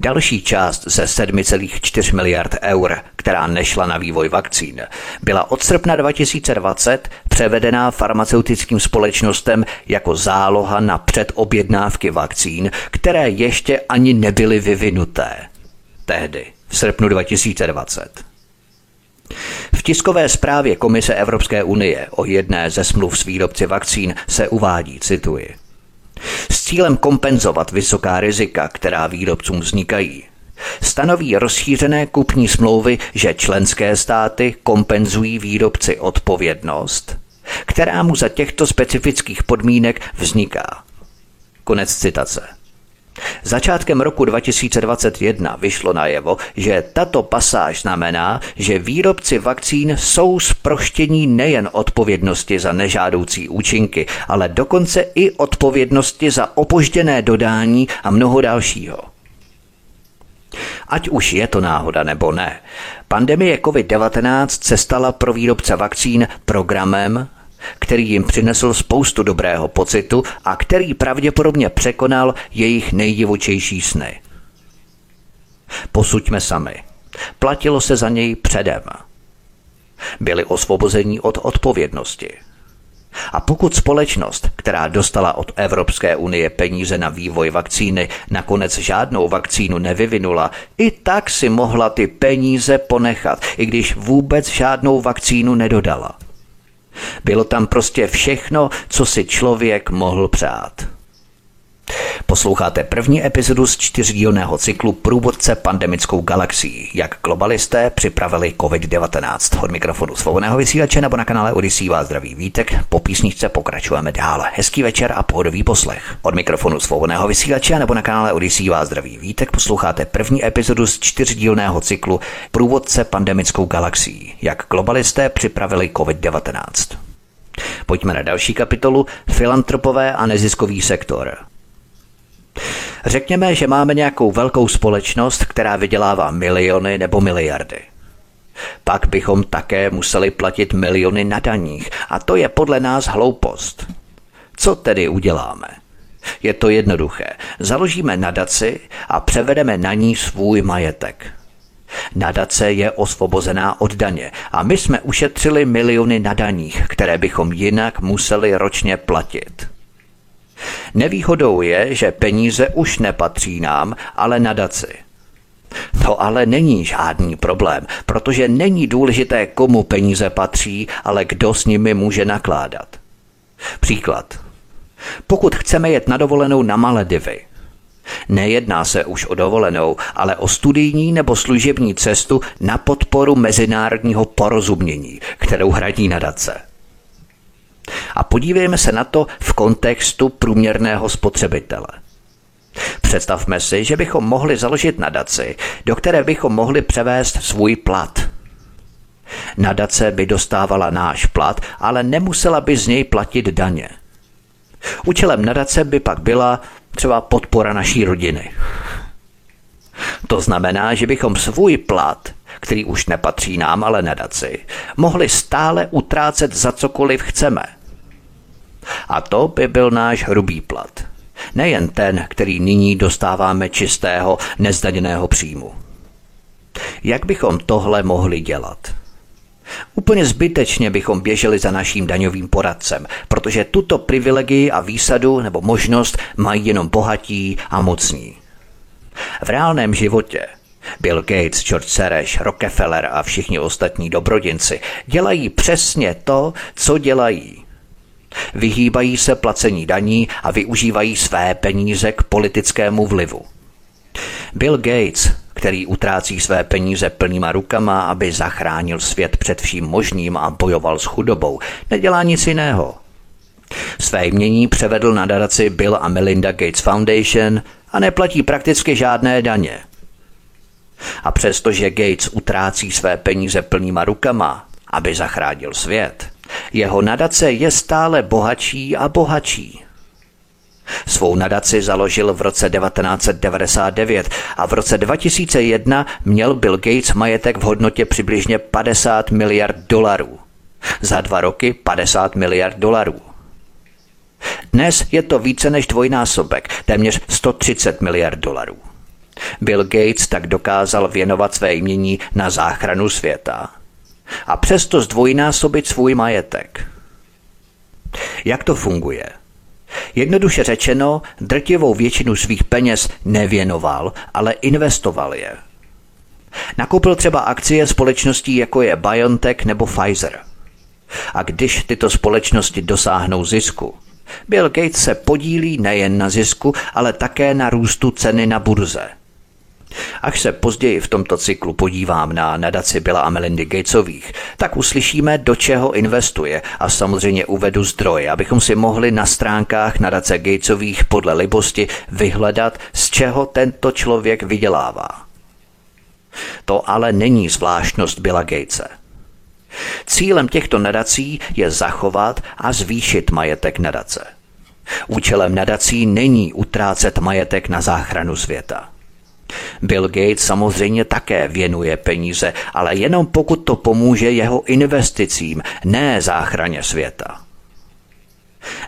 Další část ze 7,4 miliard eur, která nešla na vývoj vakcín, byla od srpna 2020 převedená farmaceutickým společnostem jako záloha na předobjednávky vakcín, které ještě ani nebyly vyvinuté. Tehdy, v srpnu 2020. V tiskové zprávě Komise Evropské unie o jedné ze smluv s výrobci vakcín se uvádí, cituji, s cílem kompenzovat vysoká rizika, která výrobcům vznikají, Stanoví rozšířené kupní smlouvy, že členské státy kompenzují výrobci odpovědnost, která mu za těchto specifických podmínek vzniká. Konec citace. Začátkem roku 2021 vyšlo najevo, že tato pasáž znamená, že výrobci vakcín jsou zproštění nejen odpovědnosti za nežádoucí účinky, ale dokonce i odpovědnosti za opožděné dodání a mnoho dalšího. Ať už je to náhoda nebo ne, pandemie COVID-19 se stala pro výrobce vakcín programem, který jim přinesl spoustu dobrého pocitu a který pravděpodobně překonal jejich nejdivočejší sny. Posuďme sami. Platilo se za něj předem. Byli osvobození od odpovědnosti. A pokud společnost, která dostala od Evropské unie peníze na vývoj vakcíny, nakonec žádnou vakcínu nevyvinula, i tak si mohla ty peníze ponechat, i když vůbec žádnou vakcínu nedodala. Bylo tam prostě všechno, co si člověk mohl přát. Posloucháte první epizodu z čtyřdílného cyklu Průvodce pandemickou galaxií, jak globalisté připravili COVID-19. Od mikrofonu svobodného vysílače nebo na kanále Odisí vás zdraví vítek. Po písničce pokračujeme dál. Hezký večer a pohodový poslech. Od mikrofonu svobodného vysílače nebo na kanále Odisí vás zdraví vítek. Posloucháte první epizodu z čtyřdílného cyklu Průvodce pandemickou galaxií, jak globalisté připravili COVID-19. Pojďme na další kapitolu Filantropové a neziskový sektor. Řekněme, že máme nějakou velkou společnost, která vydělává miliony nebo miliardy. Pak bychom také museli platit miliony na daních a to je podle nás hloupost. Co tedy uděláme? Je to jednoduché. Založíme nadaci a převedeme na ní svůj majetek. Nadace je osvobozená od daně a my jsme ušetřili miliony na daních, které bychom jinak museli ročně platit. Nevýhodou je, že peníze už nepatří nám, ale nadaci. To ale není žádný problém, protože není důležité, komu peníze patří, ale kdo s nimi může nakládat. Příklad. Pokud chceme jet na dovolenou na Maledivy, Nejedná se už o dovolenou, ale o studijní nebo služební cestu na podporu mezinárodního porozumění, kterou hradí nadace. A podívejme se na to v kontextu průměrného spotřebitele. Představme si, že bychom mohli založit nadaci, do které bychom mohli převést svůj plat. Nadace by dostávala náš plat, ale nemusela by z něj platit daně. Účelem nadace by pak byla třeba podpora naší rodiny. To znamená, že bychom svůj plat, který už nepatří nám, ale nadaci, mohli stále utrácet za cokoliv chceme – a to by byl náš hrubý plat. Nejen ten, který nyní dostáváme čistého, nezdaněného příjmu. Jak bychom tohle mohli dělat? Úplně zbytečně bychom běželi za naším daňovým poradcem, protože tuto privilegii a výsadu nebo možnost mají jenom bohatí a mocní. V reálném životě Bill Gates, George Soros, Rockefeller a všichni ostatní dobrodinci dělají přesně to, co dělají. Vyhýbají se placení daní a využívají své peníze k politickému vlivu. Bill Gates, který utrácí své peníze plnýma rukama, aby zachránil svět před vším možným a bojoval s chudobou, nedělá nic jiného. Své jmění převedl na nadaci Bill a Melinda Gates Foundation a neplatí prakticky žádné daně. A přestože Gates utrácí své peníze plnýma rukama, aby zachránil svět, jeho nadace je stále bohatší a bohatší. Svou nadaci založil v roce 1999 a v roce 2001 měl Bill Gates majetek v hodnotě přibližně 50 miliard dolarů. Za dva roky 50 miliard dolarů. Dnes je to více než dvojnásobek, téměř 130 miliard dolarů. Bill Gates tak dokázal věnovat své jmění na záchranu světa a přesto zdvojnásobit svůj majetek. Jak to funguje? Jednoduše řečeno, drtivou většinu svých peněz nevěnoval, ale investoval je. Nakoupil třeba akcie společností jako je BioNTech nebo Pfizer. A když tyto společnosti dosáhnou zisku, Bill Gates se podílí nejen na zisku, ale také na růstu ceny na burze. Až se později v tomto cyklu podívám na nadaci Billa a Melindy Gatesových, tak uslyšíme, do čeho investuje a samozřejmě uvedu zdroje, abychom si mohli na stránkách nadace Gatesových podle libosti vyhledat, z čeho tento člověk vydělává. To ale není zvláštnost Billa Gatese. Cílem těchto nadací je zachovat a zvýšit majetek nadace. Účelem nadací není utrácet majetek na záchranu světa. Bill Gates samozřejmě také věnuje peníze, ale jenom pokud to pomůže jeho investicím, ne záchraně světa.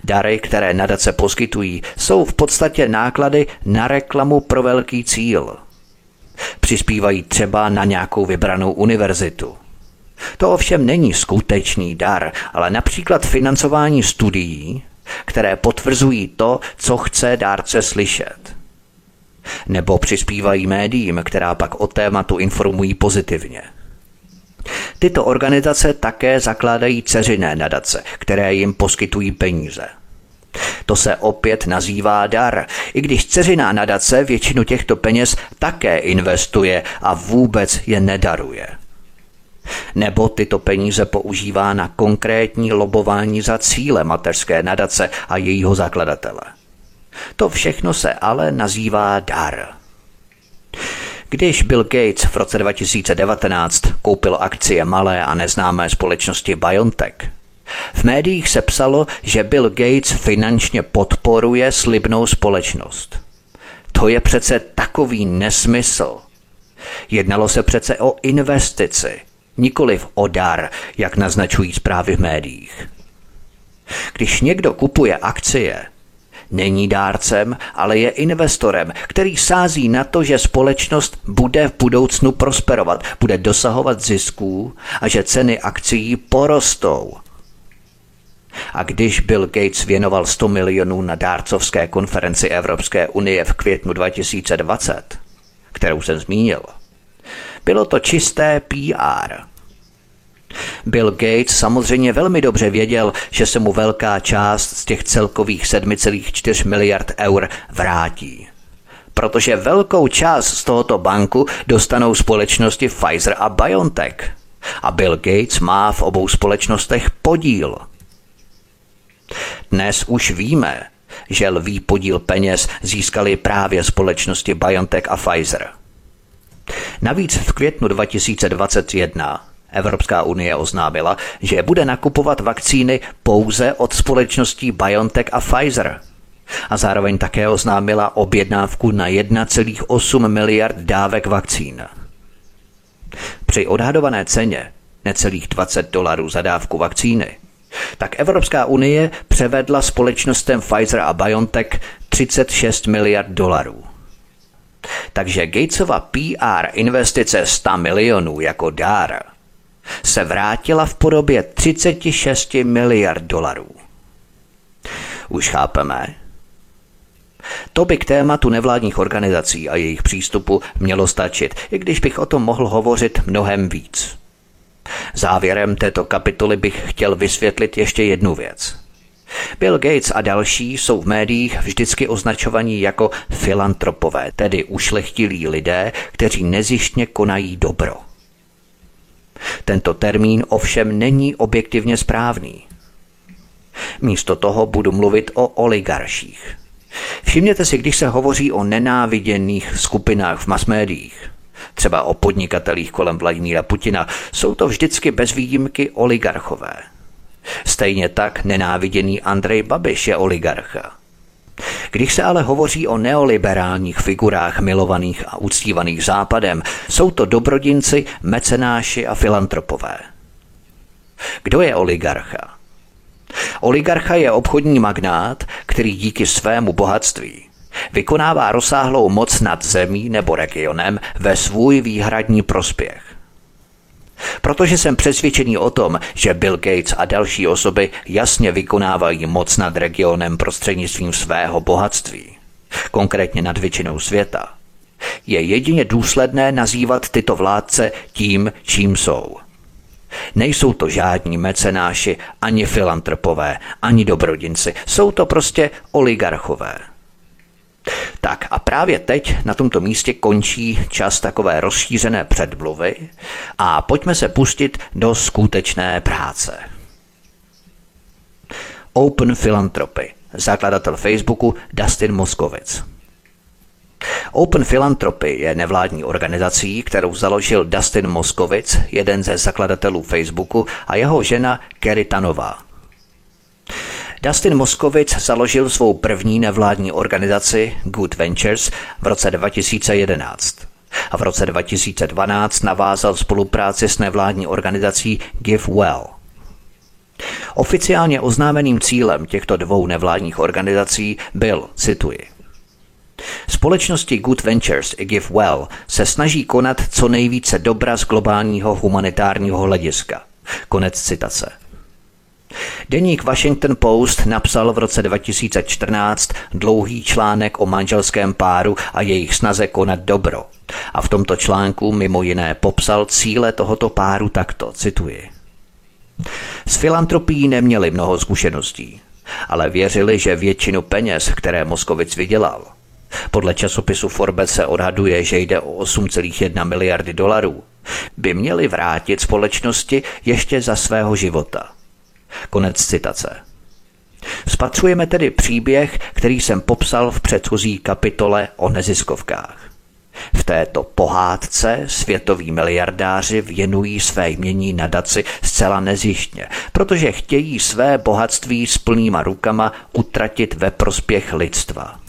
Dary, které nadace poskytují, jsou v podstatě náklady na reklamu pro velký cíl. Přispívají třeba na nějakou vybranou univerzitu. To ovšem není skutečný dar, ale například financování studií, které potvrzují to, co chce dárce slyšet nebo přispívají médiím, která pak o tématu informují pozitivně. Tyto organizace také zakládají ceřiné nadace, které jim poskytují peníze. To se opět nazývá dar, i když ceřiná nadace většinu těchto peněz také investuje a vůbec je nedaruje. Nebo tyto peníze používá na konkrétní lobování za cíle mateřské nadace a jejího zakladatele. To všechno se ale nazývá dar. Když Bill Gates v roce 2019 koupil akcie malé a neznámé společnosti BioNTech, v médiích se psalo, že Bill Gates finančně podporuje slibnou společnost. To je přece takový nesmysl. Jednalo se přece o investici, nikoliv o dar, jak naznačují zprávy v médiích. Když někdo kupuje akcie, Není dárcem, ale je investorem, který sází na to, že společnost bude v budoucnu prosperovat, bude dosahovat zisků a že ceny akcií porostou. A když Bill Gates věnoval 100 milionů na dárcovské konferenci Evropské unie v květnu 2020, kterou jsem zmínil, bylo to čisté PR – Bill Gates samozřejmě velmi dobře věděl, že se mu velká část z těch celkových 7,4 miliard eur vrátí. Protože velkou část z tohoto banku dostanou společnosti Pfizer a BioNTech. A Bill Gates má v obou společnostech podíl. Dnes už víme, že lví podíl peněz získali právě společnosti BioNTech a Pfizer. Navíc v květnu 2021 Evropská unie oznámila, že bude nakupovat vakcíny pouze od společností BioNTech a Pfizer. A zároveň také oznámila objednávku na 1,8 miliard dávek vakcín. Při odhadované ceně necelých 20 dolarů za dávku vakcíny, tak Evropská unie převedla společnostem Pfizer a BioNTech 36 miliard dolarů. Takže Gatesova PR investice 100 milionů jako dár se vrátila v podobě 36 miliard dolarů. Už chápeme? To by k tématu nevládních organizací a jejich přístupu mělo stačit, i když bych o tom mohl hovořit mnohem víc. Závěrem této kapitoly bych chtěl vysvětlit ještě jednu věc. Bill Gates a další jsou v médiích vždycky označovaní jako filantropové, tedy ušlechtilí lidé, kteří nezištně konají dobro. Tento termín ovšem není objektivně správný. Místo toho budu mluvit o oligarších. Všimněte si, když se hovoří o nenáviděných skupinách v masmédiích, třeba o podnikatelích kolem Vladimíra Putina, jsou to vždycky bez výjimky oligarchové. Stejně tak nenáviděný Andrej Babiš je oligarcha. Když se ale hovoří o neoliberálních figurách milovaných a uctívaných západem, jsou to dobrodinci, mecenáši a filantropové. Kdo je oligarcha? Oligarcha je obchodní magnát, který díky svému bohatství vykonává rozsáhlou moc nad zemí nebo regionem ve svůj výhradní prospěch. Protože jsem přesvědčený o tom, že Bill Gates a další osoby jasně vykonávají moc nad regionem prostřednictvím svého bohatství, konkrétně nad většinou světa, je jedině důsledné nazývat tyto vládce tím, čím jsou. Nejsou to žádní mecenáši, ani filantropové, ani dobrodinci, jsou to prostě oligarchové. Tak a právě teď na tomto místě končí čas takové rozšířené předmluvy a pojďme se pustit do skutečné práce. Open Philanthropy, zakladatel Facebooku Dustin Moskovic. Open Philanthropy je nevládní organizací, kterou založil Dustin Moskovic, jeden ze zakladatelů Facebooku, a jeho žena Kerry Tanová. Dustin Moskovic založil svou první nevládní organizaci Good Ventures v roce 2011 a v roce 2012 navázal spolupráci s nevládní organizací Give Well. Oficiálně oznámeným cílem těchto dvou nevládních organizací byl, cituji, Společnosti Good Ventures i Give Well se snaží konat co nejvíce dobra z globálního humanitárního hlediska. Konec citace. Deník Washington Post napsal v roce 2014 dlouhý článek o manželském páru a jejich snaze konat dobro. A v tomto článku mimo jiné popsal cíle tohoto páru takto, cituji. S filantropií neměli mnoho zkušeností, ale věřili, že většinu peněz, které Moskovic vydělal, podle časopisu Forbes se odhaduje, že jde o 8,1 miliardy dolarů, by měli vrátit společnosti ještě za svého života. Konec citace. Spatřujeme tedy příběh, který jsem popsal v předchozí kapitole o neziskovkách. V této pohádce světoví miliardáři věnují své jmění nadaci zcela nezjištně, protože chtějí své bohatství s plnýma rukama utratit ve prospěch lidstva.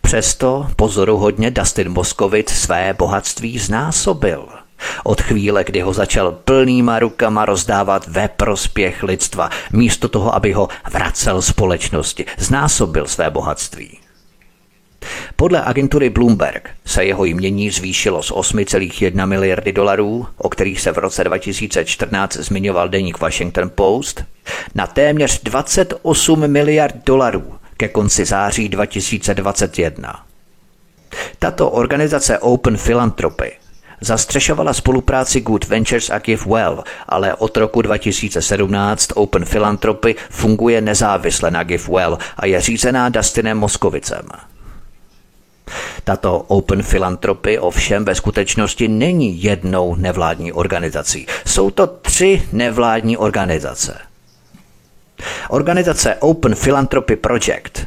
Přesto pozoruhodně Dustin Moskovic své bohatství znásobil – od chvíle, kdy ho začal plnýma rukama rozdávat ve prospěch lidstva, místo toho, aby ho vracel společnosti, znásobil své bohatství. Podle agentury Bloomberg se jeho jmění zvýšilo z 8,1 miliardy dolarů, o kterých se v roce 2014 zmiňoval deník Washington Post, na téměř 28 miliard dolarů ke konci září 2021. Tato organizace Open Philanthropy zastřešovala spolupráci Good Ventures a Give Well, ale od roku 2017 Open Philanthropy funguje nezávisle na Give Well a je řízená Dustinem Moskovicem. Tato Open Philanthropy ovšem ve skutečnosti není jednou nevládní organizací. Jsou to tři nevládní organizace. Organizace Open Philanthropy Project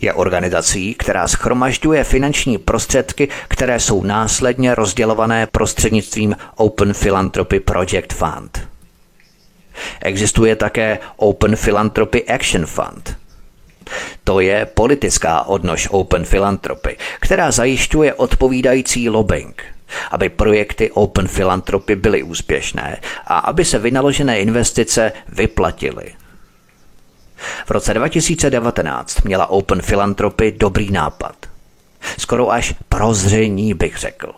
je organizací, která schromažďuje finanční prostředky, které jsou následně rozdělované prostřednictvím Open Philanthropy Project Fund. Existuje také Open Philanthropy Action Fund. To je politická odnož Open Philanthropy, která zajišťuje odpovídající lobbying – aby projekty Open Philanthropy byly úspěšné a aby se vynaložené investice vyplatily. V roce 2019 měla Open Philanthropy dobrý nápad. Skoro až prozření bych řekl.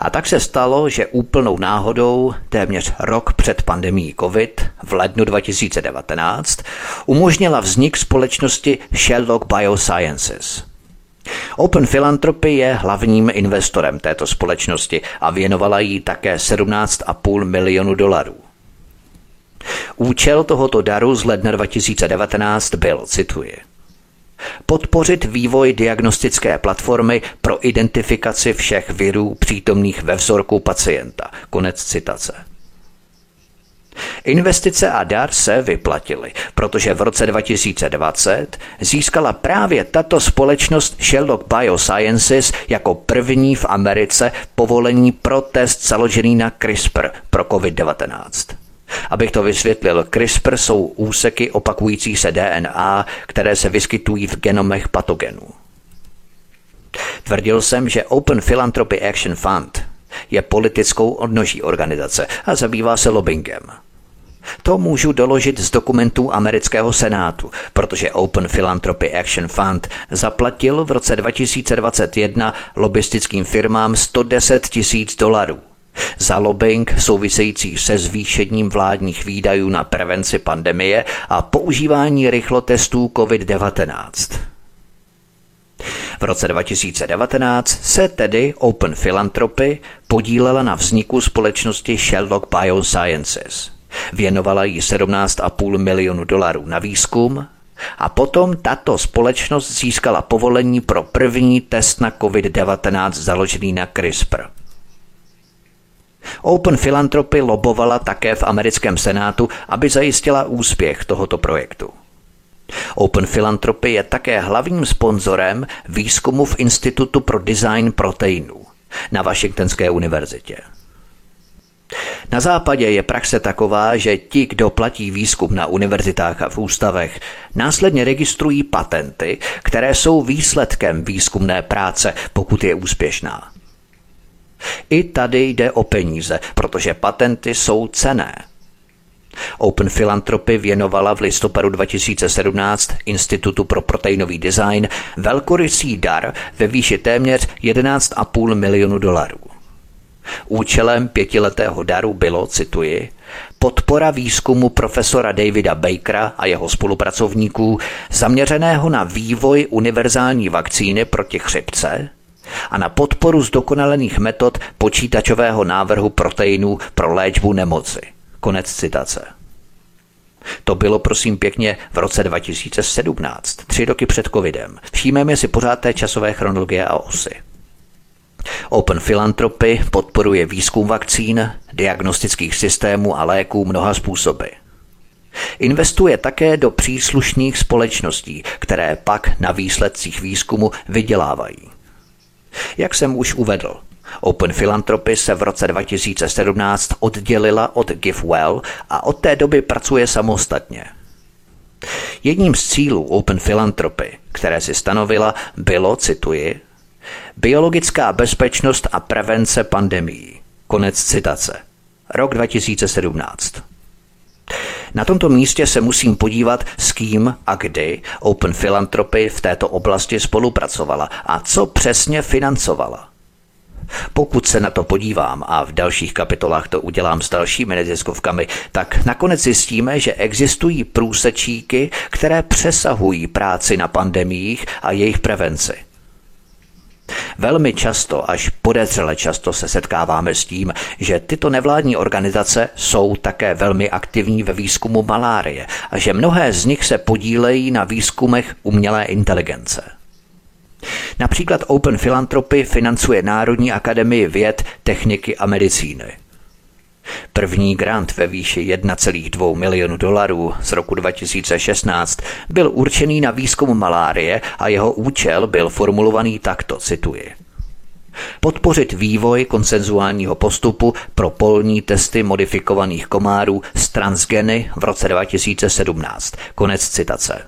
A tak se stalo, že úplnou náhodou téměř rok před pandemí COVID v lednu 2019 umožnila vznik společnosti Sherlock Biosciences. Open Philanthropy je hlavním investorem této společnosti a věnovala jí také 17,5 milionu dolarů. Účel tohoto daru z ledna 2019 byl, cituji, podpořit vývoj diagnostické platformy pro identifikaci všech virů přítomných ve vzorku pacienta. Konec citace. Investice a dar se vyplatily, protože v roce 2020 získala právě tato společnost Sherlock Biosciences jako první v Americe povolení pro test založený na CRISPR pro COVID-19. Abych to vysvětlil, CRISPR jsou úseky opakující se DNA, které se vyskytují v genomech patogenů. Tvrdil jsem, že Open Philanthropy Action Fund je politickou odnoží organizace a zabývá se lobbyingem. To můžu doložit z dokumentů amerického senátu, protože Open Philanthropy Action Fund zaplatil v roce 2021 lobistickým firmám 110 tisíc dolarů za lobbying související se zvýšením vládních výdajů na prevenci pandemie a používání rychlotestů COVID-19. V roce 2019 se tedy Open Philanthropy podílela na vzniku společnosti Sherlock Biosciences. Věnovala jí 17,5 milionu dolarů na výzkum, A potom tato společnost získala povolení pro první test na COVID-19 založený na CRISPR. Open Philanthropy lobovala také v americkém senátu, aby zajistila úspěch tohoto projektu. Open Philanthropy je také hlavním sponzorem výzkumu v Institutu pro design proteinů na Washingtonské univerzitě. Na západě je praxe taková, že ti, kdo platí výzkum na univerzitách a v ústavech, následně registrují patenty, které jsou výsledkem výzkumné práce, pokud je úspěšná. I tady jde o peníze, protože patenty jsou cené. Open Philanthropy věnovala v listopadu 2017 Institutu pro proteinový design velkorysý dar ve výši téměř 11,5 milionu dolarů. Účelem pětiletého daru bylo, cituji, podpora výzkumu profesora Davida Bakera a jeho spolupracovníků zaměřeného na vývoj univerzální vakcíny proti chřipce a na podporu zdokonalených metod počítačového návrhu proteinů pro léčbu nemoci. Konec citace. To bylo prosím pěkně v roce 2017, tři roky před covidem. Všímejme si pořád té časové chronologie a osy. Open Philanthropy podporuje výzkum vakcín, diagnostických systémů a léků mnoha způsoby. Investuje také do příslušných společností, které pak na výsledcích výzkumu vydělávají. Jak jsem už uvedl, Open Philanthropy se v roce 2017 oddělila od GiveWell a od té doby pracuje samostatně. Jedním z cílů Open Philanthropy, které si stanovila, bylo, cituji, Biologická bezpečnost a prevence pandemií. Konec citace. Rok 2017. Na tomto místě se musím podívat, s kým a kdy Open Philanthropy v této oblasti spolupracovala a co přesně financovala. Pokud se na to podívám a v dalších kapitolách to udělám s dalšími neziskovkami, tak nakonec zjistíme, že existují průsečíky, které přesahují práci na pandemiích a jejich prevenci. Velmi často, až podezřele často se setkáváme s tím, že tyto nevládní organizace jsou také velmi aktivní ve výzkumu malárie a že mnohé z nich se podílejí na výzkumech umělé inteligence. Například Open Philanthropy financuje Národní akademii věd, techniky a medicíny. První grant ve výši 1,2 milionu dolarů z roku 2016 byl určený na výzkum malárie a jeho účel byl formulovaný takto, cituji. Podpořit vývoj konsenzuálního postupu pro polní testy modifikovaných komárů s transgeny v roce 2017. Konec citace.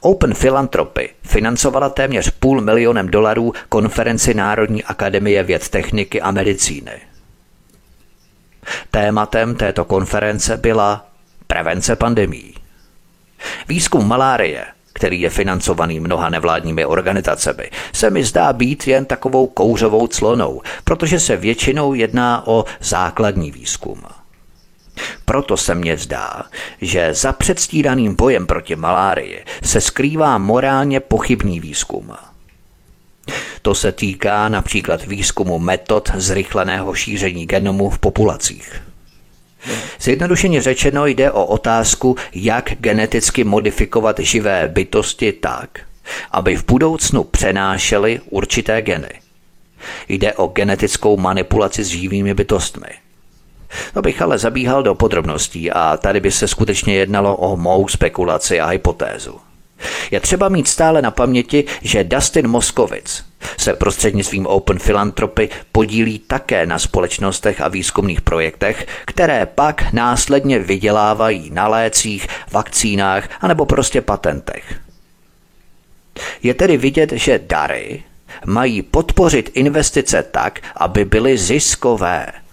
Open Philanthropy financovala téměř půl milionem dolarů konferenci Národní akademie věd techniky a medicíny. Tématem této konference byla prevence pandemí. Výzkum malárie, který je financovaný mnoha nevládními organizacemi, se mi zdá být jen takovou kouřovou clonou, protože se většinou jedná o základní výzkum. Proto se mně zdá, že za předstíraným bojem proti malárii se skrývá morálně pochybný výzkum – to se týká například výzkumu metod zrychleného šíření genomu v populacích. Zjednodušeně řečeno jde o otázku, jak geneticky modifikovat živé bytosti tak, aby v budoucnu přenášely určité geny. Jde o genetickou manipulaci s živými bytostmi. To bych ale zabíhal do podrobností a tady by se skutečně jednalo o mou spekulaci a hypotézu. Je třeba mít stále na paměti, že Dustin Moskovic se prostřednictvím Open Philanthropy podílí také na společnostech a výzkumných projektech, které pak následně vydělávají na lécích, vakcínách anebo prostě patentech. Je tedy vidět, že dary mají podpořit investice tak, aby byly ziskové –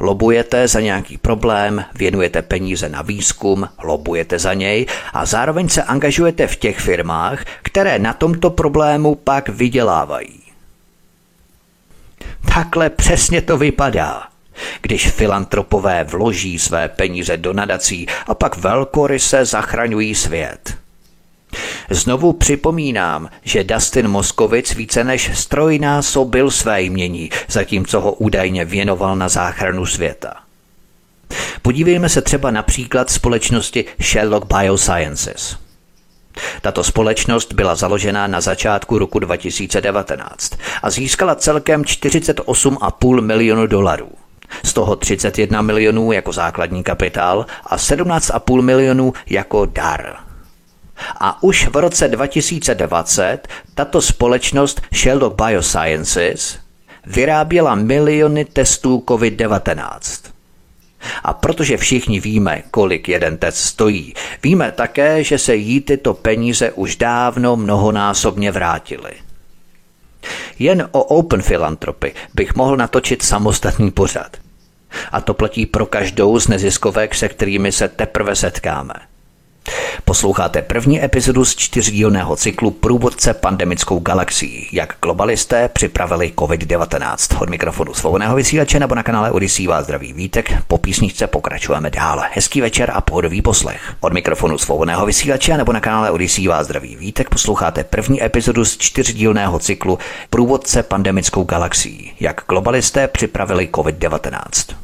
Lobujete za nějaký problém, věnujete peníze na výzkum, lobujete za něj a zároveň se angažujete v těch firmách, které na tomto problému pak vydělávají. Takhle přesně to vypadá. Když filantropové vloží své peníze do nadací a pak velkoryse zachraňují svět – Znovu připomínám, že Dustin Moskovic více než strojnásobil své jmění, zatímco ho údajně věnoval na záchranu světa. Podívejme se třeba například společnosti Sherlock Biosciences. Tato společnost byla založena na začátku roku 2019 a získala celkem 48,5 milionu dolarů. Z toho 31 milionů jako základní kapitál a 17,5 milionů jako dar. A už v roce 2020 tato společnost Sherlock Biosciences vyráběla miliony testů COVID-19. A protože všichni víme, kolik jeden test stojí, víme také, že se jí tyto peníze už dávno mnohonásobně vrátily. Jen o Open Philanthropy bych mohl natočit samostatný pořad. A to platí pro každou z neziskovek, se kterými se teprve setkáme. Posloucháte první epizodu z čtyřdílného cyklu Průvodce pandemickou galaxií, jak globalisté připravili COVID-19. Od mikrofonu svobodného vysílače nebo na kanále Odisí vás zdraví vítek. Po písničce pokračujeme dál. Hezký večer a pohodový poslech. Od mikrofonu svobodného vysílače nebo na kanále Odisí vás zdraví vítek. Posloucháte první epizodu z čtyřdílného cyklu Průvodce pandemickou galaxií, jak globalisté připravili COVID-19.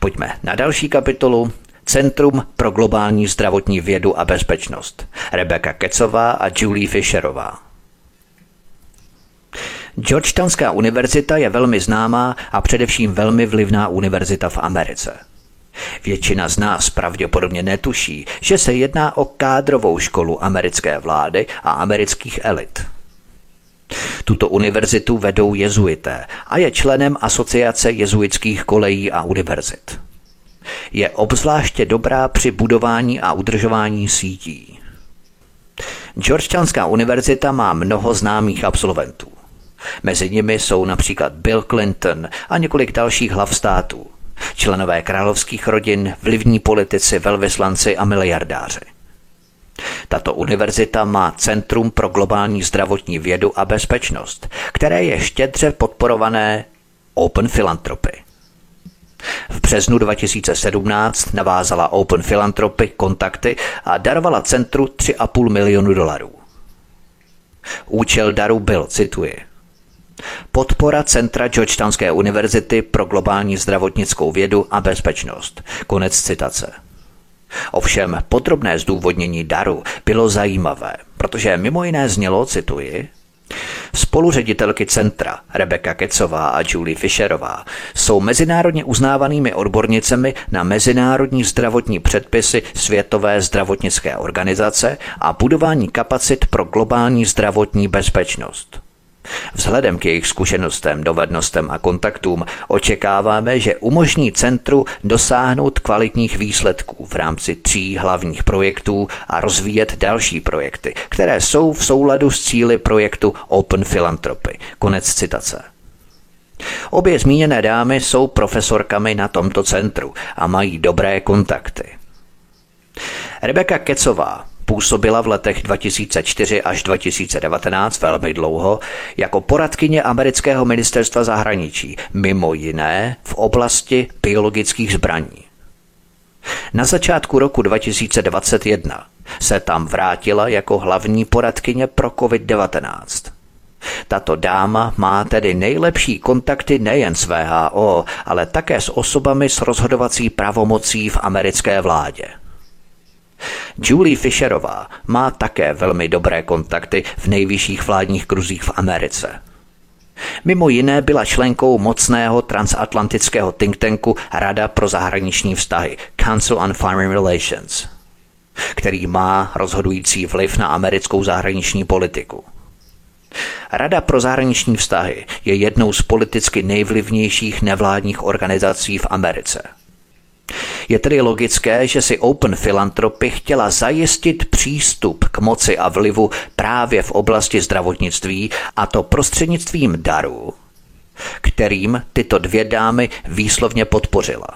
Pojďme na další kapitolu Centrum pro globální zdravotní vědu a bezpečnost. Rebecca Kecová a Julie Fisherová. Georgetownská univerzita je velmi známá a především velmi vlivná univerzita v Americe. Většina z nás pravděpodobně netuší, že se jedná o kádrovou školu americké vlády a amerických elit. Tuto univerzitu vedou jezuité a je členem Asociace jezuitských kolejí a univerzit je obzvláště dobrá při budování a udržování sítí. Georgetownská univerzita má mnoho známých absolventů. Mezi nimi jsou například Bill Clinton a několik dalších hlav států, členové královských rodin, vlivní politici, velvyslanci a miliardáři. Tato univerzita má Centrum pro globální zdravotní vědu a bezpečnost, které je štědře podporované Open Philanthropy. V březnu 2017 navázala Open Philanthropy kontakty a darovala centru 3,5 milionu dolarů. Účel daru byl, cituji, Podpora Centra Georgetownské univerzity pro globální zdravotnickou vědu a bezpečnost. Konec citace. Ovšem podrobné zdůvodnění daru bylo zajímavé, protože mimo jiné znělo, cituji, Spoluředitelky centra Rebecca Kecová a Julie Fisherová jsou mezinárodně uznávanými odbornicemi na mezinárodní zdravotní předpisy Světové zdravotnické organizace a budování kapacit pro globální zdravotní bezpečnost. Vzhledem k jejich zkušenostem, dovednostem a kontaktům očekáváme, že umožní centru dosáhnout kvalitních výsledků v rámci tří hlavních projektů a rozvíjet další projekty, které jsou v souladu s cíly projektu Open Philanthropy. Konec citace. Obě zmíněné dámy jsou profesorkami na tomto centru a mají dobré kontakty. Rebeka Kecová, Působila v letech 2004 až 2019 velmi dlouho jako poradkyně amerického ministerstva zahraničí, mimo jiné v oblasti biologických zbraní. Na začátku roku 2021 se tam vrátila jako hlavní poradkyně pro COVID-19. Tato dáma má tedy nejlepší kontakty nejen s VHO, ale také s osobami s rozhodovací pravomocí v americké vládě. Julie Fisherová má také velmi dobré kontakty v nejvyšších vládních kruzích v Americe. Mimo jiné byla členkou mocného transatlantického think tanku Rada pro zahraniční vztahy Council on Foreign Relations, který má rozhodující vliv na americkou zahraniční politiku. Rada pro zahraniční vztahy je jednou z politicky nejvlivnějších nevládních organizací v Americe – je tedy logické, že si Open Philanthropy chtěla zajistit přístup k moci a vlivu právě v oblasti zdravotnictví a to prostřednictvím darů, kterým tyto dvě dámy výslovně podpořila.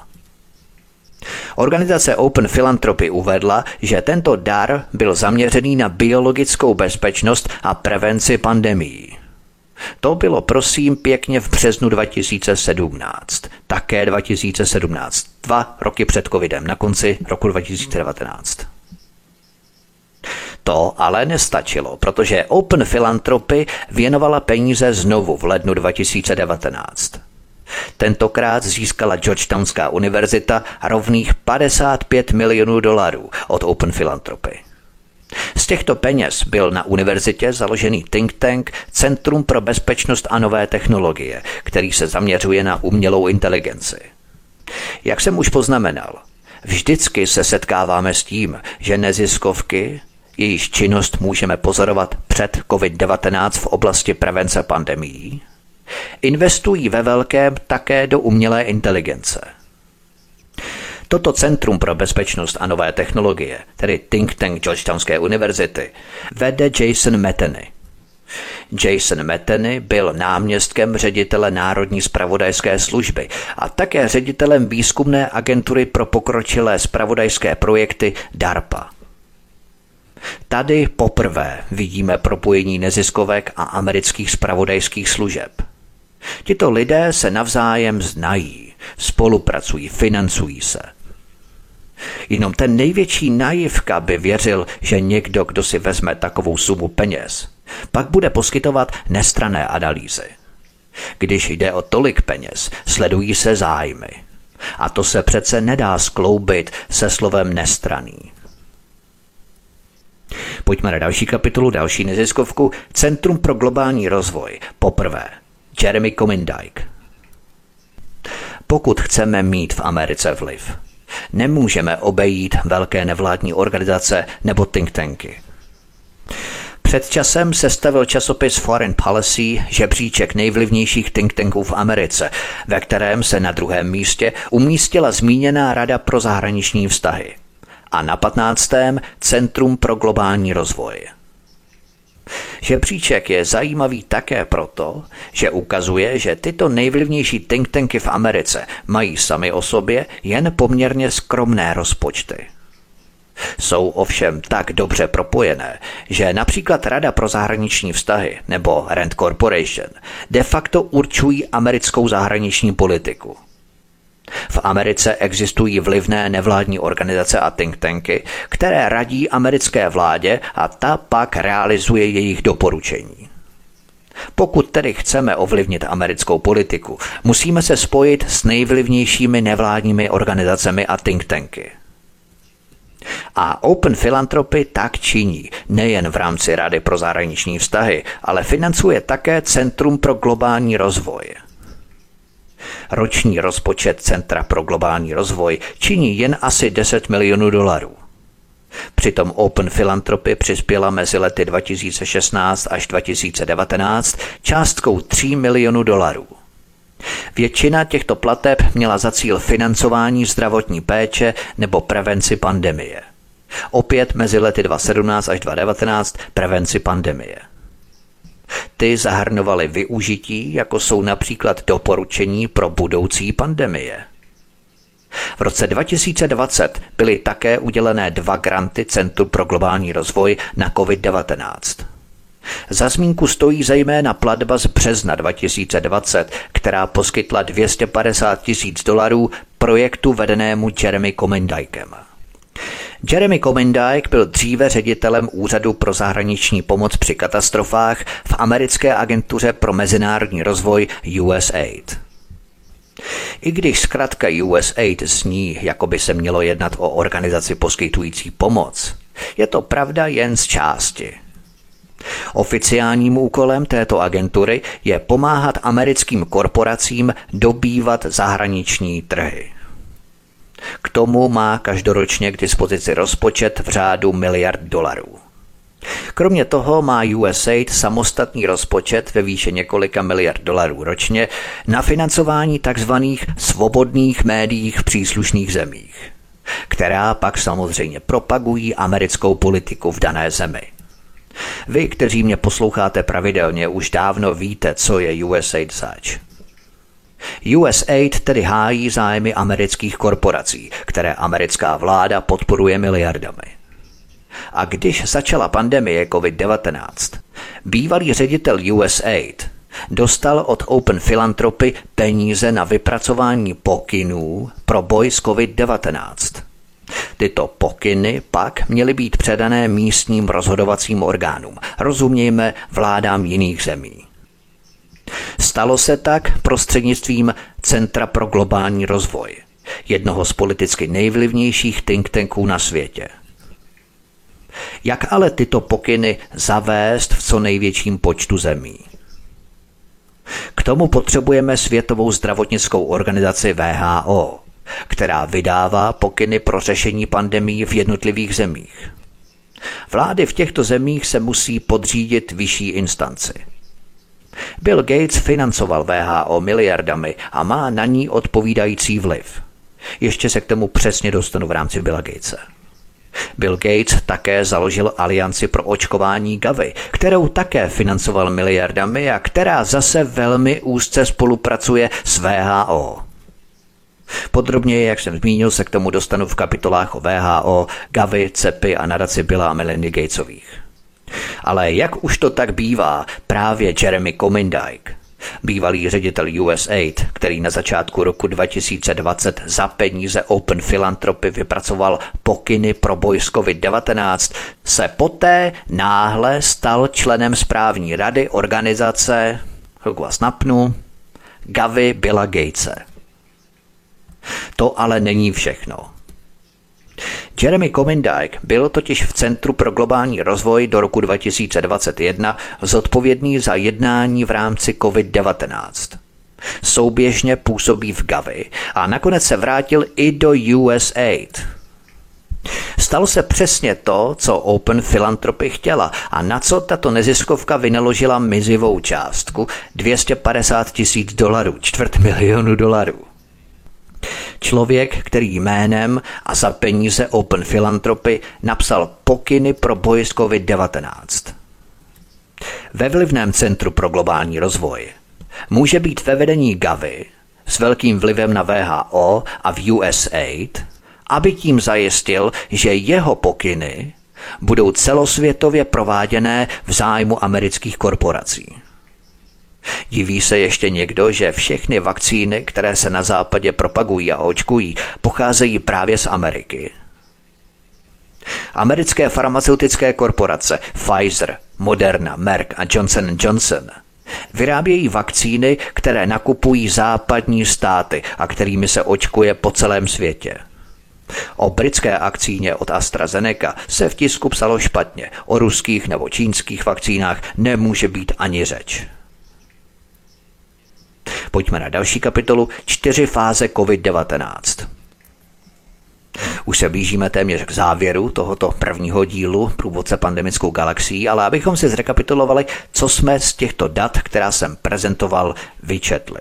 Organizace Open Philanthropy uvedla, že tento dar byl zaměřený na biologickou bezpečnost a prevenci pandemií. To bylo prosím pěkně v březnu 2017. Také 2017. Dva roky před covidem, na konci roku 2019. To ale nestačilo, protože Open Philanthropy věnovala peníze znovu v lednu 2019. Tentokrát získala Georgetownská univerzita rovných 55 milionů dolarů od Open Philanthropy. Z těchto peněz byl na univerzitě založený think tank Centrum pro bezpečnost a nové technologie, který se zaměřuje na umělou inteligenci. Jak jsem už poznamenal, vždycky se setkáváme s tím, že neziskovky, jejíž činnost můžeme pozorovat před COVID-19 v oblasti prevence pandemií, investují ve velkém také do umělé inteligence – Toto Centrum pro bezpečnost a nové technologie, tedy think tank Georgetownské univerzity, vede Jason Metheny. Jason Metheny byl náměstkem ředitele Národní spravodajské služby a také ředitelem výzkumné agentury pro pokročilé spravodajské projekty DARPA. Tady poprvé vidíme propojení neziskovek a amerických spravodajských služeb. Tito lidé se navzájem znají, spolupracují, financují se – Jenom ten největší naivka by věřil, že někdo, kdo si vezme takovou sumu peněz, pak bude poskytovat nestrané analýzy. Když jde o tolik peněz, sledují se zájmy. A to se přece nedá skloubit se slovem nestraný. Pojďme na další kapitolu, další neziskovku. Centrum pro globální rozvoj. Poprvé. Jeremy Comindike. Pokud chceme mít v Americe vliv, Nemůžeme obejít velké nevládní organizace nebo think tanky. Před časem sestavil časopis Foreign Policy žebříček nejvlivnějších think tanků v Americe, ve kterém se na druhém místě umístila zmíněná Rada pro zahraniční vztahy a na 15. Centrum pro globální rozvoj. Žebříček je zajímavý také proto, že ukazuje, že tyto nejvlivnější think tanky v Americe mají sami o sobě jen poměrně skromné rozpočty. Jsou ovšem tak dobře propojené, že například Rada pro zahraniční vztahy nebo Rand Corporation de facto určují americkou zahraniční politiku – v Americe existují vlivné nevládní organizace a think tanky, které radí americké vládě a ta pak realizuje jejich doporučení. Pokud tedy chceme ovlivnit americkou politiku, musíme se spojit s nejvlivnějšími nevládními organizacemi a think tanky. A Open Philanthropy tak činí nejen v rámci Rady pro zahraniční vztahy, ale financuje také Centrum pro globální rozvoj – Roční rozpočet Centra pro globální rozvoj činí jen asi 10 milionů dolarů. Přitom Open Philanthropy přispěla mezi lety 2016 až 2019 částkou 3 milionů dolarů. Většina těchto plateb měla za cíl financování zdravotní péče nebo prevenci pandemie. Opět mezi lety 2017 až 2019 prevenci pandemie. Ty zahrnovaly využití, jako jsou například doporučení pro budoucí pandemie. V roce 2020 byly také udělené dva granty Centru pro globální rozvoj na COVID-19. Za zmínku stojí zejména platba z března 2020, která poskytla 250 tisíc dolarů projektu vedenému Jeremy Komendikem. Jeremy Comendike byl dříve ředitelem Úřadu pro zahraniční pomoc při katastrofách v americké agentuře pro mezinárodní rozvoj USAID. I když zkrátka USAID zní, jako by se mělo jednat o organizaci poskytující pomoc, je to pravda jen z části. Oficiálním úkolem této agentury je pomáhat americkým korporacím dobývat zahraniční trhy. K tomu má každoročně k dispozici rozpočet v řádu miliard dolarů. Kromě toho má USAID samostatný rozpočet ve výše několika miliard dolarů ročně na financování tzv. svobodných médiích v příslušných zemích, která pak samozřejmě propagují americkou politiku v dané zemi. Vy, kteří mě posloucháte pravidelně, už dávno víte, co je USAID zač. USAID tedy hájí zájmy amerických korporací, které americká vláda podporuje miliardami. A když začala pandemie COVID-19, bývalý ředitel USAID dostal od Open Philanthropy peníze na vypracování pokynů pro boj s COVID-19. Tyto pokyny pak měly být předané místním rozhodovacím orgánům, rozumějme vládám jiných zemí. Stalo se tak prostřednictvím Centra pro globální rozvoj, jednoho z politicky nejvlivnějších think tanků na světě. Jak ale tyto pokyny zavést v co největším počtu zemí? K tomu potřebujeme Světovou zdravotnickou organizaci VHO, která vydává pokyny pro řešení pandemí v jednotlivých zemích. Vlády v těchto zemích se musí podřídit vyšší instanci. Bill Gates financoval VHO miliardami a má na ní odpovídající vliv. Ještě se k tomu přesně dostanu v rámci Billa Gatese. Bill Gates také založil alianci pro očkování Gavi, kterou také financoval miliardami a která zase velmi úzce spolupracuje s VHO. Podrobněji, jak jsem zmínil, se k tomu dostanu v kapitolách o VHO, Gavi, CEPy a nadaci Billa a Melindy Gatesových. Ale jak už to tak bývá, právě Jeremy Comindike, bývalý ředitel USAID, který na začátku roku 2020 za peníze Open Philanthropy vypracoval pokyny pro boj s COVID-19, se poté náhle stal členem správní rady organizace, chvilku vás napnu, Gavi Billa Gatese. To ale není všechno. Jeremy Comindike byl totiž v Centru pro globální rozvoj do roku 2021 zodpovědný za jednání v rámci COVID-19. Souběžně působí v Gavi a nakonec se vrátil i do USAID. Stalo se přesně to, co Open Philanthropy chtěla a na co tato neziskovka vynaložila mizivou částku 250 tisíc dolarů, čtvrt milionu dolarů. Člověk, který jménem a za peníze Open Philanthropy napsal pokyny pro boj s COVID-19. Ve vlivném Centru pro globální rozvoj může být ve vedení Gavi s velkým vlivem na VHO a v USAID, aby tím zajistil, že jeho pokyny budou celosvětově prováděné v zájmu amerických korporací. Diví se ještě někdo, že všechny vakcíny, které se na západě propagují a očkují, pocházejí právě z Ameriky. Americké farmaceutické korporace Pfizer, Moderna, Merck a Johnson Johnson vyrábějí vakcíny, které nakupují západní státy a kterými se očkuje po celém světě. O britské akcíně od AstraZeneca se v tisku psalo špatně, o ruských nebo čínských vakcínách nemůže být ani řeč. Pojďme na další kapitolu čtyři fáze COVID-19. Už se blížíme téměř k závěru tohoto prvního dílu průvodce pandemickou galaxií, ale abychom si zrekapitulovali, co jsme z těchto dat, která jsem prezentoval, vyčetli.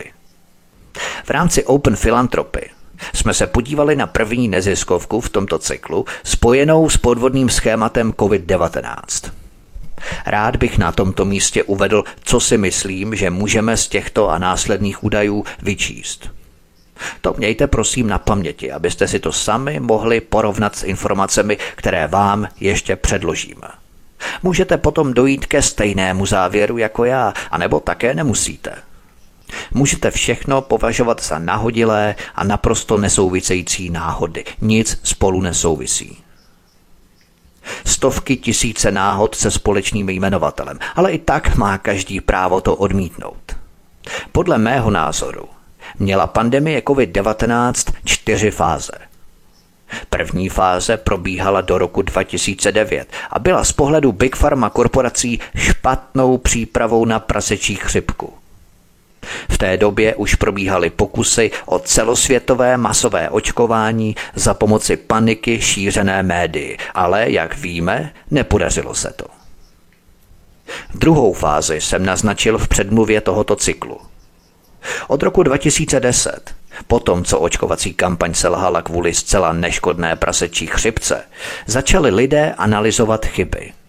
V rámci Open Philanthropy jsme se podívali na první neziskovku v tomto cyklu spojenou s podvodným schématem COVID-19. Rád bych na tomto místě uvedl, co si myslím, že můžeme z těchto a následných údajů vyčíst. To mějte prosím na paměti, abyste si to sami mohli porovnat s informacemi, které vám ještě předložíme. Můžete potom dojít ke stejnému závěru jako já, anebo také nemusíte. Můžete všechno považovat za nahodilé a naprosto nesouvisející náhody. Nic spolu nesouvisí. Stovky tisíce náhod se společným jmenovatelem, ale i tak má každý právo to odmítnout. Podle mého názoru měla pandemie COVID-19 čtyři fáze. První fáze probíhala do roku 2009 a byla z pohledu Big Pharma korporací špatnou přípravou na prasečí chřipku. V té době už probíhaly pokusy o celosvětové masové očkování za pomoci paniky šířené médii, ale, jak víme, nepodařilo se to. Druhou fázi jsem naznačil v předmluvě tohoto cyklu. Od roku 2010, potom co očkovací kampaň selhala kvůli zcela neškodné prasečí chřipce, začali lidé analyzovat chyby –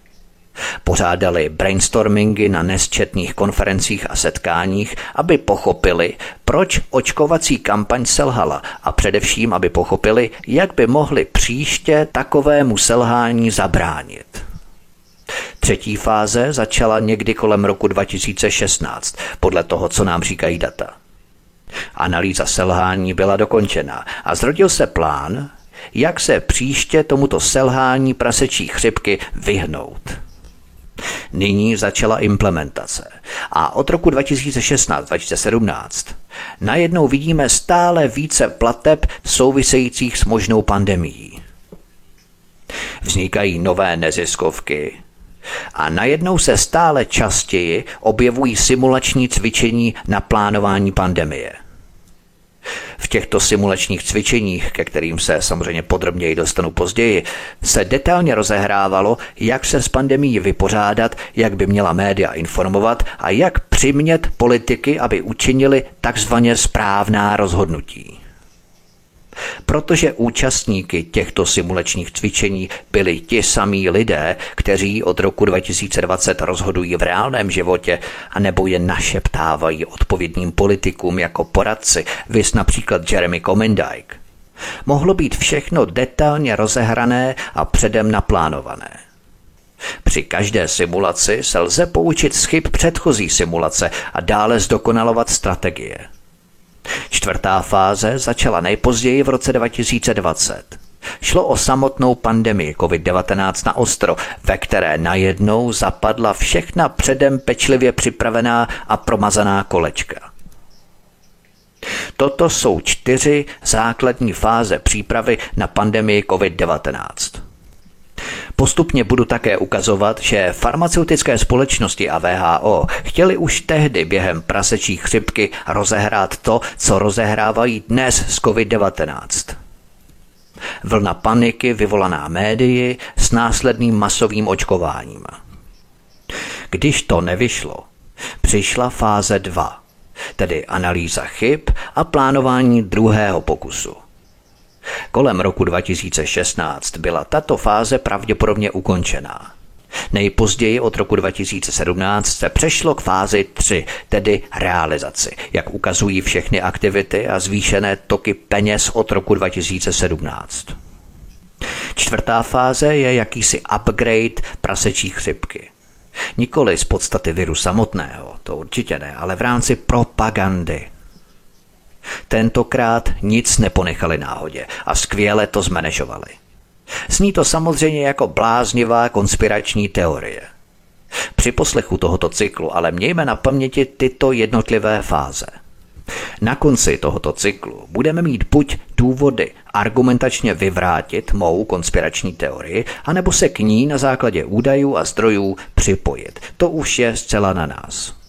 Pořádali brainstormingy na nesčetných konferencích a setkáních, aby pochopili, proč očkovací kampaň selhala a především, aby pochopili, jak by mohli příště takovému selhání zabránit. Třetí fáze začala někdy kolem roku 2016, podle toho, co nám říkají data. Analýza selhání byla dokončena a zrodil se plán, jak se příště tomuto selhání prasečí chřipky vyhnout. Nyní začala implementace a od roku 2016-2017 najednou vidíme stále více plateb souvisejících s možnou pandemií. Vznikají nové neziskovky, a najednou se stále častěji objevují simulační cvičení na plánování pandemie. V těchto simulačních cvičeních, ke kterým se samozřejmě podrobněji dostanu později, se detailně rozehrávalo, jak se s pandemí vypořádat, jak by měla média informovat a jak přimět politiky, aby učinili takzvaně správná rozhodnutí. Protože účastníky těchto simulačních cvičení byli ti samí lidé, kteří od roku 2020 rozhodují v reálném životě a nebo je našeptávají odpovědným politikům jako poradci, vys například Jeremy Comendike. Mohlo být všechno detailně rozehrané a předem naplánované. Při každé simulaci se lze poučit z chyb předchozí simulace a dále zdokonalovat strategie – Čtvrtá fáze začala nejpozději v roce 2020. Šlo o samotnou pandemii COVID-19 na ostro, ve které najednou zapadla všechna předem pečlivě připravená a promazaná kolečka. Toto jsou čtyři základní fáze přípravy na pandemii COVID-19. Postupně budu také ukazovat, že farmaceutické společnosti a VHO chtěli už tehdy během prasečí chřipky rozehrát to, co rozehrávají dnes s COVID-19. Vlna paniky vyvolaná médii s následným masovým očkováním. Když to nevyšlo, přišla fáze 2, tedy analýza chyb a plánování druhého pokusu. Kolem roku 2016 byla tato fáze pravděpodobně ukončená. Nejpozději od roku 2017 se přešlo k fázi 3, tedy realizaci, jak ukazují všechny aktivity a zvýšené toky peněz od roku 2017. Čtvrtá fáze je jakýsi upgrade prasečí chřipky. Nikoli z podstaty viru samotného, to určitě ne, ale v rámci propagandy. Tentokrát nic neponechali náhodě a skvěle to zmanežovali. Zní to samozřejmě jako bláznivá konspirační teorie. Při poslechu tohoto cyklu ale mějme na paměti tyto jednotlivé fáze. Na konci tohoto cyklu budeme mít buď důvody argumentačně vyvrátit mou konspirační teorii, anebo se k ní na základě údajů a zdrojů připojit. To už je zcela na nás.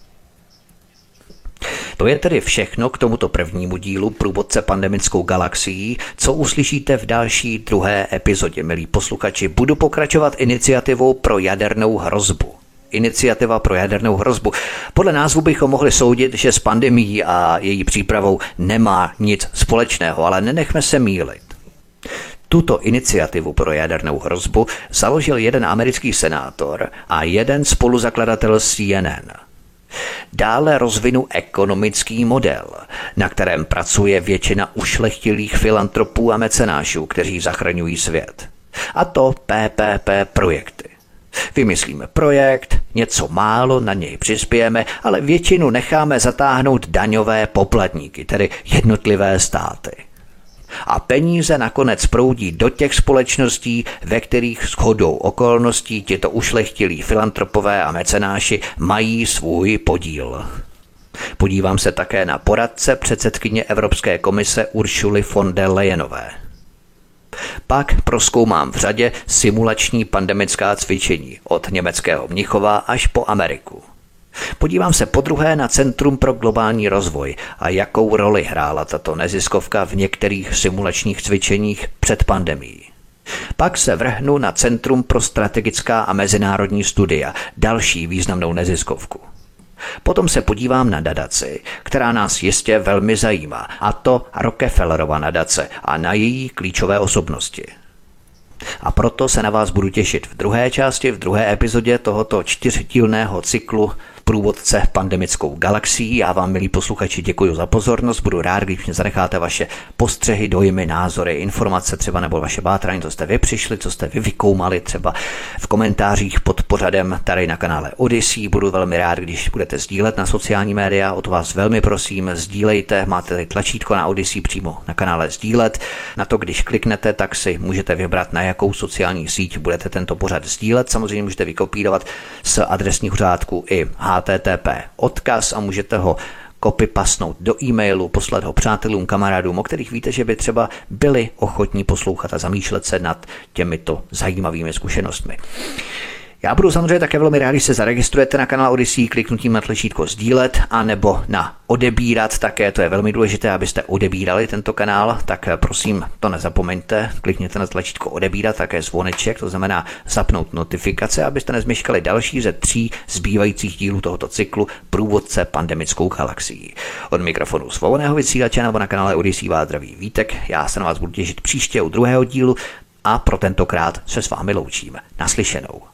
To je tedy všechno k tomuto prvnímu dílu Průvodce pandemickou galaxií, co uslyšíte v další druhé epizodě, milí posluchači. Budu pokračovat iniciativou pro jadernou hrozbu iniciativa pro jadernou hrozbu. Podle názvu bychom mohli soudit, že s pandemií a její přípravou nemá nic společného, ale nenechme se mílit. Tuto iniciativu pro jadernou hrozbu založil jeden americký senátor a jeden spoluzakladatel CNN – Dále rozvinu ekonomický model, na kterém pracuje většina ušlechtilých filantropů a mecenášů, kteří zachraňují svět. A to PPP projekty. Vymyslíme projekt, něco málo na něj přispějeme, ale většinu necháme zatáhnout daňové poplatníky, tedy jednotlivé státy a peníze nakonec proudí do těch společností, ve kterých shodou okolností tito ušlechtilí filantropové a mecenáši mají svůj podíl. Podívám se také na poradce předsedkyně Evropské komise Uršuly von der Leyenové. Pak proskoumám v řadě simulační pandemická cvičení od německého Mnichova až po Ameriku. Podívám se podruhé na Centrum pro globální rozvoj a jakou roli hrála tato neziskovka v některých simulačních cvičeních před pandemí. Pak se vrhnu na Centrum pro strategická a mezinárodní studia, další významnou neziskovku. Potom se podívám na nadaci, která nás jistě velmi zajímá, a to Rockefellerova nadace a na její klíčové osobnosti. A proto se na vás budu těšit v druhé části, v druhé epizodě tohoto čtyřdílného cyklu průvodce pandemickou galaxií. Já vám, milí posluchači, děkuji za pozornost. Budu rád, když mě zanecháte vaše postřehy, dojmy, názory, informace třeba nebo vaše bátrání, co jste vy přišli, co jste vy vykoumali třeba v komentářích pod pořadem tady na kanále Odyssey. Budu velmi rád, když budete sdílet na sociální média. O to vás velmi prosím, sdílejte. Máte tady tlačítko na Odyssey přímo na kanále sdílet. Na to, když kliknete, tak si můžete vybrat, na jakou sociální síť budete tento pořad sdílet. Samozřejmě můžete vykopírovat z adresního řádku i HTTP odkaz a můžete ho kopy pasnout do e-mailu, poslat ho přátelům, kamarádům, o kterých víte, že by třeba byli ochotní poslouchat a zamýšlet se nad těmito zajímavými zkušenostmi. Já budu samozřejmě také velmi rád, když se zaregistrujete na kanál Odyssey kliknutím na tlačítko sdílet a nebo na odebírat také, to je velmi důležité, abyste odebírali tento kanál, tak prosím to nezapomeňte, klikněte na tlačítko odebírat, také zvoneček, to znamená zapnout notifikace, abyste nezmeškali další ze tří zbývajících dílů tohoto cyklu Průvodce pandemickou galaxií. Od mikrofonu svobodného vysílače nebo na kanále Odyssey vás zdraví Vítek, já se na vás budu těšit příště u druhého dílu a pro tentokrát se s vámi loučím. Naslyšenou.